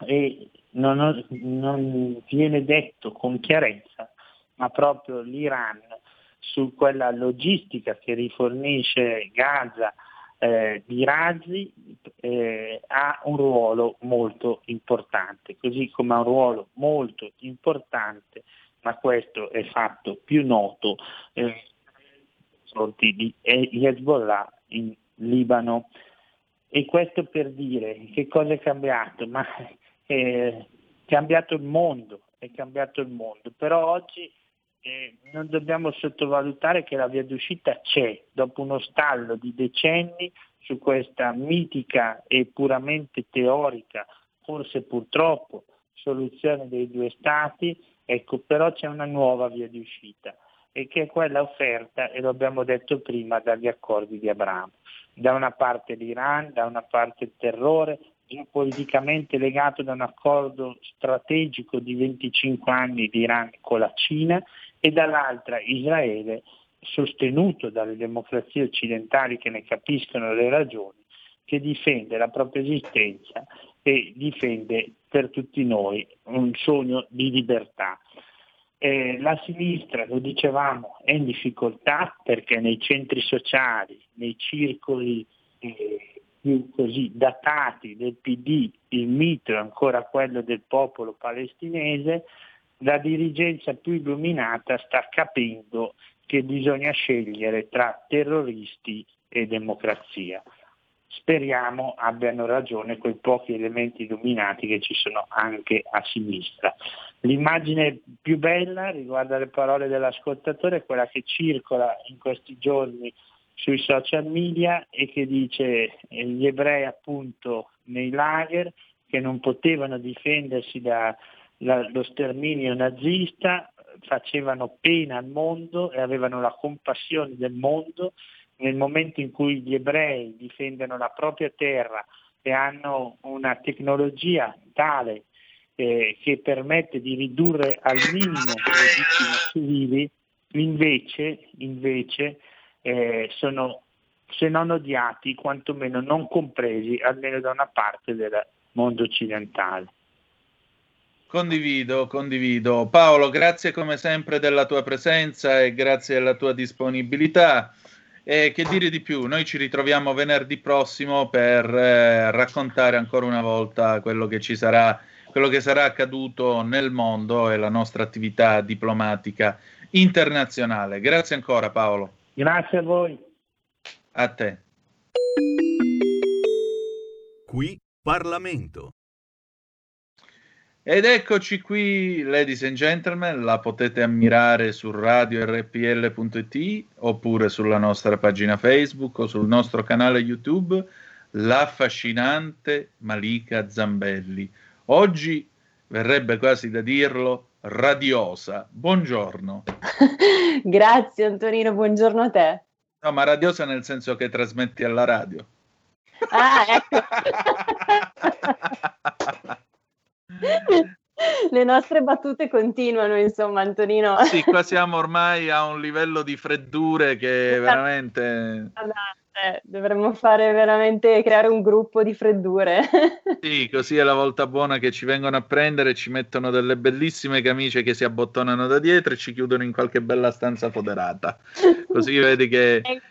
e non, non viene detto con chiarezza, ma proprio l'Iran su quella logistica che rifornisce Gaza eh, di razzi eh, ha un ruolo molto importante, così come ha un ruolo molto importante, ma questo è fatto più noto, eh, di Hezbollah in Libano. E questo per dire che cosa è cambiato? Ma è cambiato il mondo, è cambiato il mondo, però oggi eh, non dobbiamo sottovalutare che la via d'uscita c'è, dopo uno stallo di decenni su questa mitica e puramente teorica, forse purtroppo, soluzione dei due stati, ecco, però c'è una nuova via d'uscita e che è quella offerta, e lo abbiamo detto prima, dagli accordi di Abramo. Da una parte l'Iran, da una parte il terrore, geopoliticamente legato da un accordo strategico di 25 anni di Iran con la Cina e dall'altra Israele sostenuto dalle democrazie occidentali che ne capiscono le ragioni, che difende la propria esistenza e difende per tutti noi un sogno di libertà. Eh, la sinistra, lo dicevamo, è in difficoltà perché nei centri sociali, nei circoli eh, più così datati del PD, il mito è ancora quello del popolo palestinese, la dirigenza più illuminata sta capendo che bisogna scegliere tra terroristi e democrazia. Speriamo abbiano ragione quei pochi elementi illuminati che ci sono anche a sinistra. L'immagine più bella riguarda le parole dell'ascoltatore, è quella che circola in questi giorni sui social media e che dice eh, gli ebrei appunto nei lager che non potevano difendersi dallo sterminio nazista, facevano pena al mondo e avevano la compassione del mondo nel momento in cui gli ebrei difendono la propria terra e hanno una tecnologia tale eh, che permette di ridurre al minimo le vittime civili, invece, invece eh, sono se non odiati, quantomeno non compresi, almeno da una parte del mondo occidentale. Condivido, condivido. Paolo, grazie come sempre della tua presenza e grazie della tua disponibilità. E che dire di più? Noi ci ritroviamo venerdì prossimo per eh, raccontare ancora una volta quello che ci sarà quello che sarà accaduto nel mondo e la nostra attività diplomatica internazionale. Grazie ancora Paolo. Grazie a voi. A te. Qui Parlamento. Ed eccoci qui, ladies and gentlemen, la potete ammirare su radiorpl.it oppure sulla nostra pagina Facebook o sul nostro canale YouTube, l'affascinante Malika Zambelli. Oggi verrebbe quasi da dirlo radiosa. Buongiorno. Grazie Antonino, buongiorno a te. No, ma radiosa nel senso che trasmetti alla radio. Ah, ecco. Le nostre battute continuano, insomma, Antonino. Sì, qua siamo ormai a un livello di freddure che veramente... Eh, dovremmo fare veramente creare un gruppo di freddure. Sì, così è la volta buona che ci vengono a prendere, ci mettono delle bellissime camicie che si abbottonano da dietro e ci chiudono in qualche bella stanza foderata. Così vedi che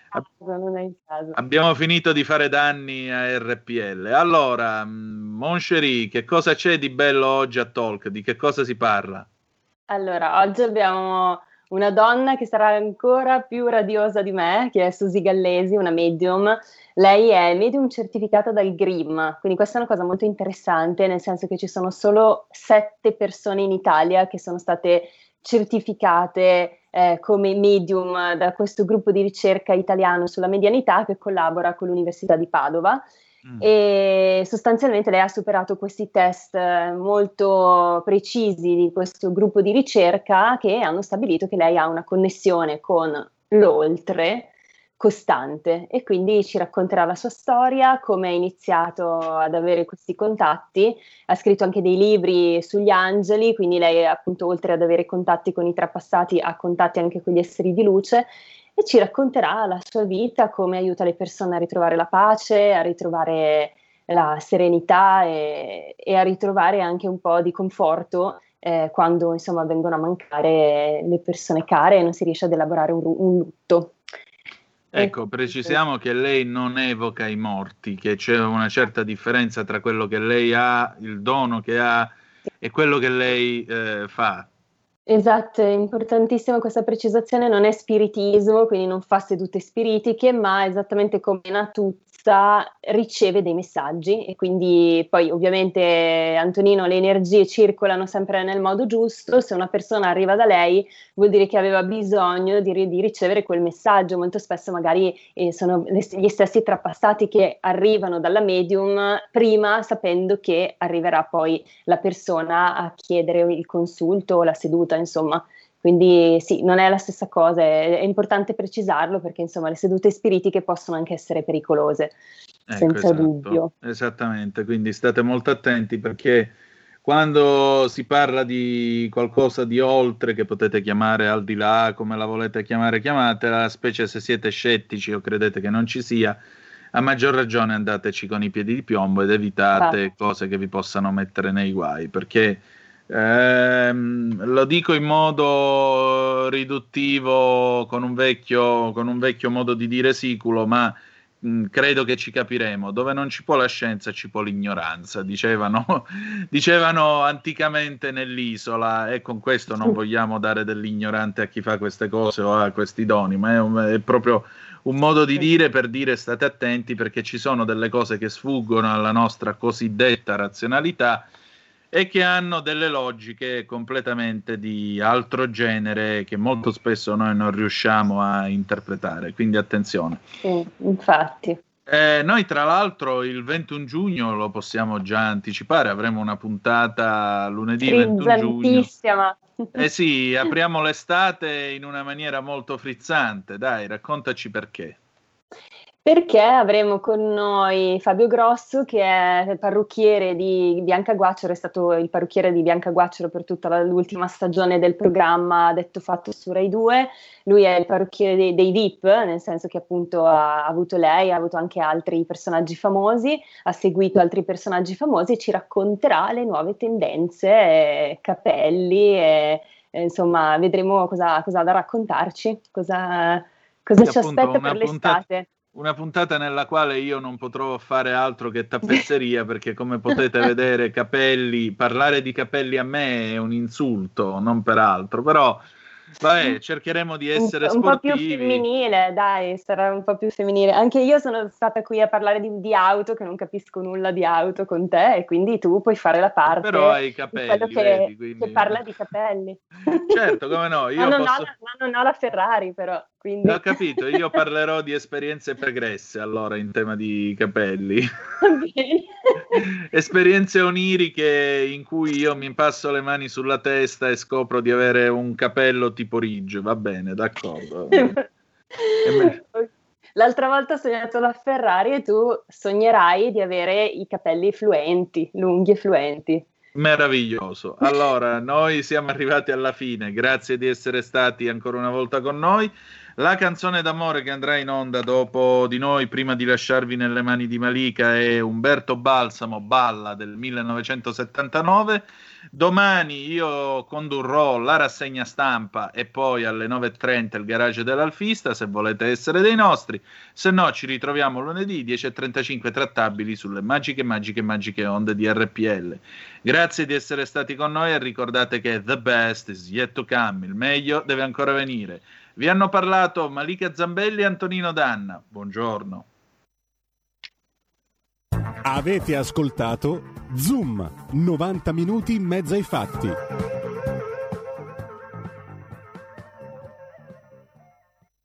caso. abbiamo finito di fare danni a RPL. Allora, mm, Moncherie, che cosa c'è di bello oggi a Talk? Di che cosa si parla? Allora, oggi abbiamo una donna che sarà ancora più radiosa di me, che è Susi Gallesi, una medium. Lei è medium certificata dal GRIM, quindi questa è una cosa molto interessante, nel senso che ci sono solo sette persone in Italia che sono state certificate eh, come medium da questo gruppo di ricerca italiano sulla medianità che collabora con l'Università di Padova. E sostanzialmente lei ha superato questi test eh, molto precisi di questo gruppo di ricerca che hanno stabilito che lei ha una connessione con l'oltre costante. E quindi ci racconterà la sua storia, come ha iniziato ad avere questi contatti, ha scritto anche dei libri sugli angeli, quindi lei appunto oltre ad avere contatti con i trapassati ha contatti anche con gli esseri di luce e ci racconterà la sua vita, come aiuta le persone a ritrovare la pace, a ritrovare la serenità e, e a ritrovare anche un po' di conforto eh, quando insomma vengono a mancare le persone care e non si riesce ad elaborare un, un lutto. Ecco, precisiamo che lei non evoca i morti, che c'è una certa differenza tra quello che lei ha, il dono che ha e quello che lei eh, fa. Esatto, è importantissima questa precisazione, non è spiritismo, quindi non fa sedute spiritiche, ma esattamente come Natuzza riceve dei messaggi e quindi poi ovviamente Antonino le energie circolano sempre nel modo giusto, se una persona arriva da lei vuol dire che aveva bisogno di, di ricevere quel messaggio, molto spesso magari eh, sono gli stessi trapassati che arrivano dalla medium prima sapendo che arriverà poi la persona a chiedere il consulto o la seduta insomma. Quindi sì, non è la stessa cosa, è, è importante precisarlo perché insomma le sedute spiritiche possono anche essere pericolose, Ecco, senza esatto, dubbio. Esattamente, quindi state molto attenti perché quando si parla di qualcosa di oltre che potete chiamare al di là, come la volete chiamare, chiamatela, specie se siete scettici o credete che non ci sia, a maggior ragione andateci con i piedi di piombo ed evitate Esatto. cose che vi possano mettere nei guai, perché ehm, lo dico in modo riduttivo, con un vecchio, con un vecchio modo di dire siculo, ma mh, credo che ci capiremo. Dove non ci può la scienza, ci può l'ignoranza, dicevano, dicevano anticamente nell'isola, e con questo non vogliamo dare dell'ignorante a chi fa queste cose o ha questi doni, ma è, un- è proprio un modo di dire per dire state attenti perché ci sono delle cose che sfuggono alla nostra cosiddetta razionalità e che hanno delle logiche completamente di altro genere che molto spesso noi non riusciamo a interpretare. Quindi attenzione. Sì, infatti. Eh, noi tra l'altro il 21 giugno lo possiamo già anticipare, avremo una puntata lunedì 21 giugno. Eh sì, apriamo l'estate in una maniera molto frizzante, dai, raccontaci perché. Perché avremo con noi Fabio Grosso, che è parrucchiere di Bianca Guacciolo, è stato il parrucchiere di Bianca Guacciolo per tutta la- l'ultima stagione del programma Detto Fatto su Rai 2. Lui è il parrucchiere dei, dei VIP, nel senso che appunto ha avuto lei, ha avuto anche altri personaggi famosi, ha seguito altri personaggi famosi e ci racconterà le nuove tendenze, eh, capelli, e, e, insomma vedremo cosa, cosa ha da raccontarci, cosa, cosa ci aspetta per puntata- l'estate. Una puntata nella quale io non potrò fare altro che tappezzeria perché come potete vedere capelli, parlare di capelli a me è un insulto, non per altro, però vabbè, cercheremo di essere un, un po' più sportivi. femminile, dai, sarà un po' più femminile. Anche io sono stata qui a parlare di, di auto, che non capisco nulla di auto con te, e quindi tu puoi fare la parte Però hai i capelli, che, vedi, quindi- che parla di capelli. Certo, come no, io ma, non posso... la, ma non ho la Ferrari, però. Quindi... Ho capito, io parlerò di esperienze pregresse allora in tema di capelli. esperienze oniriche in cui io mi passo le mani sulla testa e scopro di avere un capello tipo Ridge, va bene, d'accordo. L'altra volta ho sognato la Ferrari e tu sognerai di avere i capelli fluenti, lunghi e fluenti. Meraviglioso. Allora, noi siamo arrivati alla fine. Grazie di essere stati ancora una volta con noi. La canzone d'amore che andrà in onda dopo di noi, prima di lasciarvi nelle mani di Malika, è Umberto Balsamo, Balla del 1979. Domani io condurrò la rassegna stampa e poi alle 9.30 il garage dell'Alfista, se volete essere dei nostri. Se no, ci ritroviamo lunedì 10.35 trattabili sulle magiche, magiche, magiche onde di RPL. Grazie di essere stati con noi e ricordate che the best is yet to come, il meglio deve ancora venire. Vi hanno parlato Malika Zambelli e Antonino Danna. Buongiorno. Avete ascoltato Zoom, 90 minuti in mezzo ai fatti.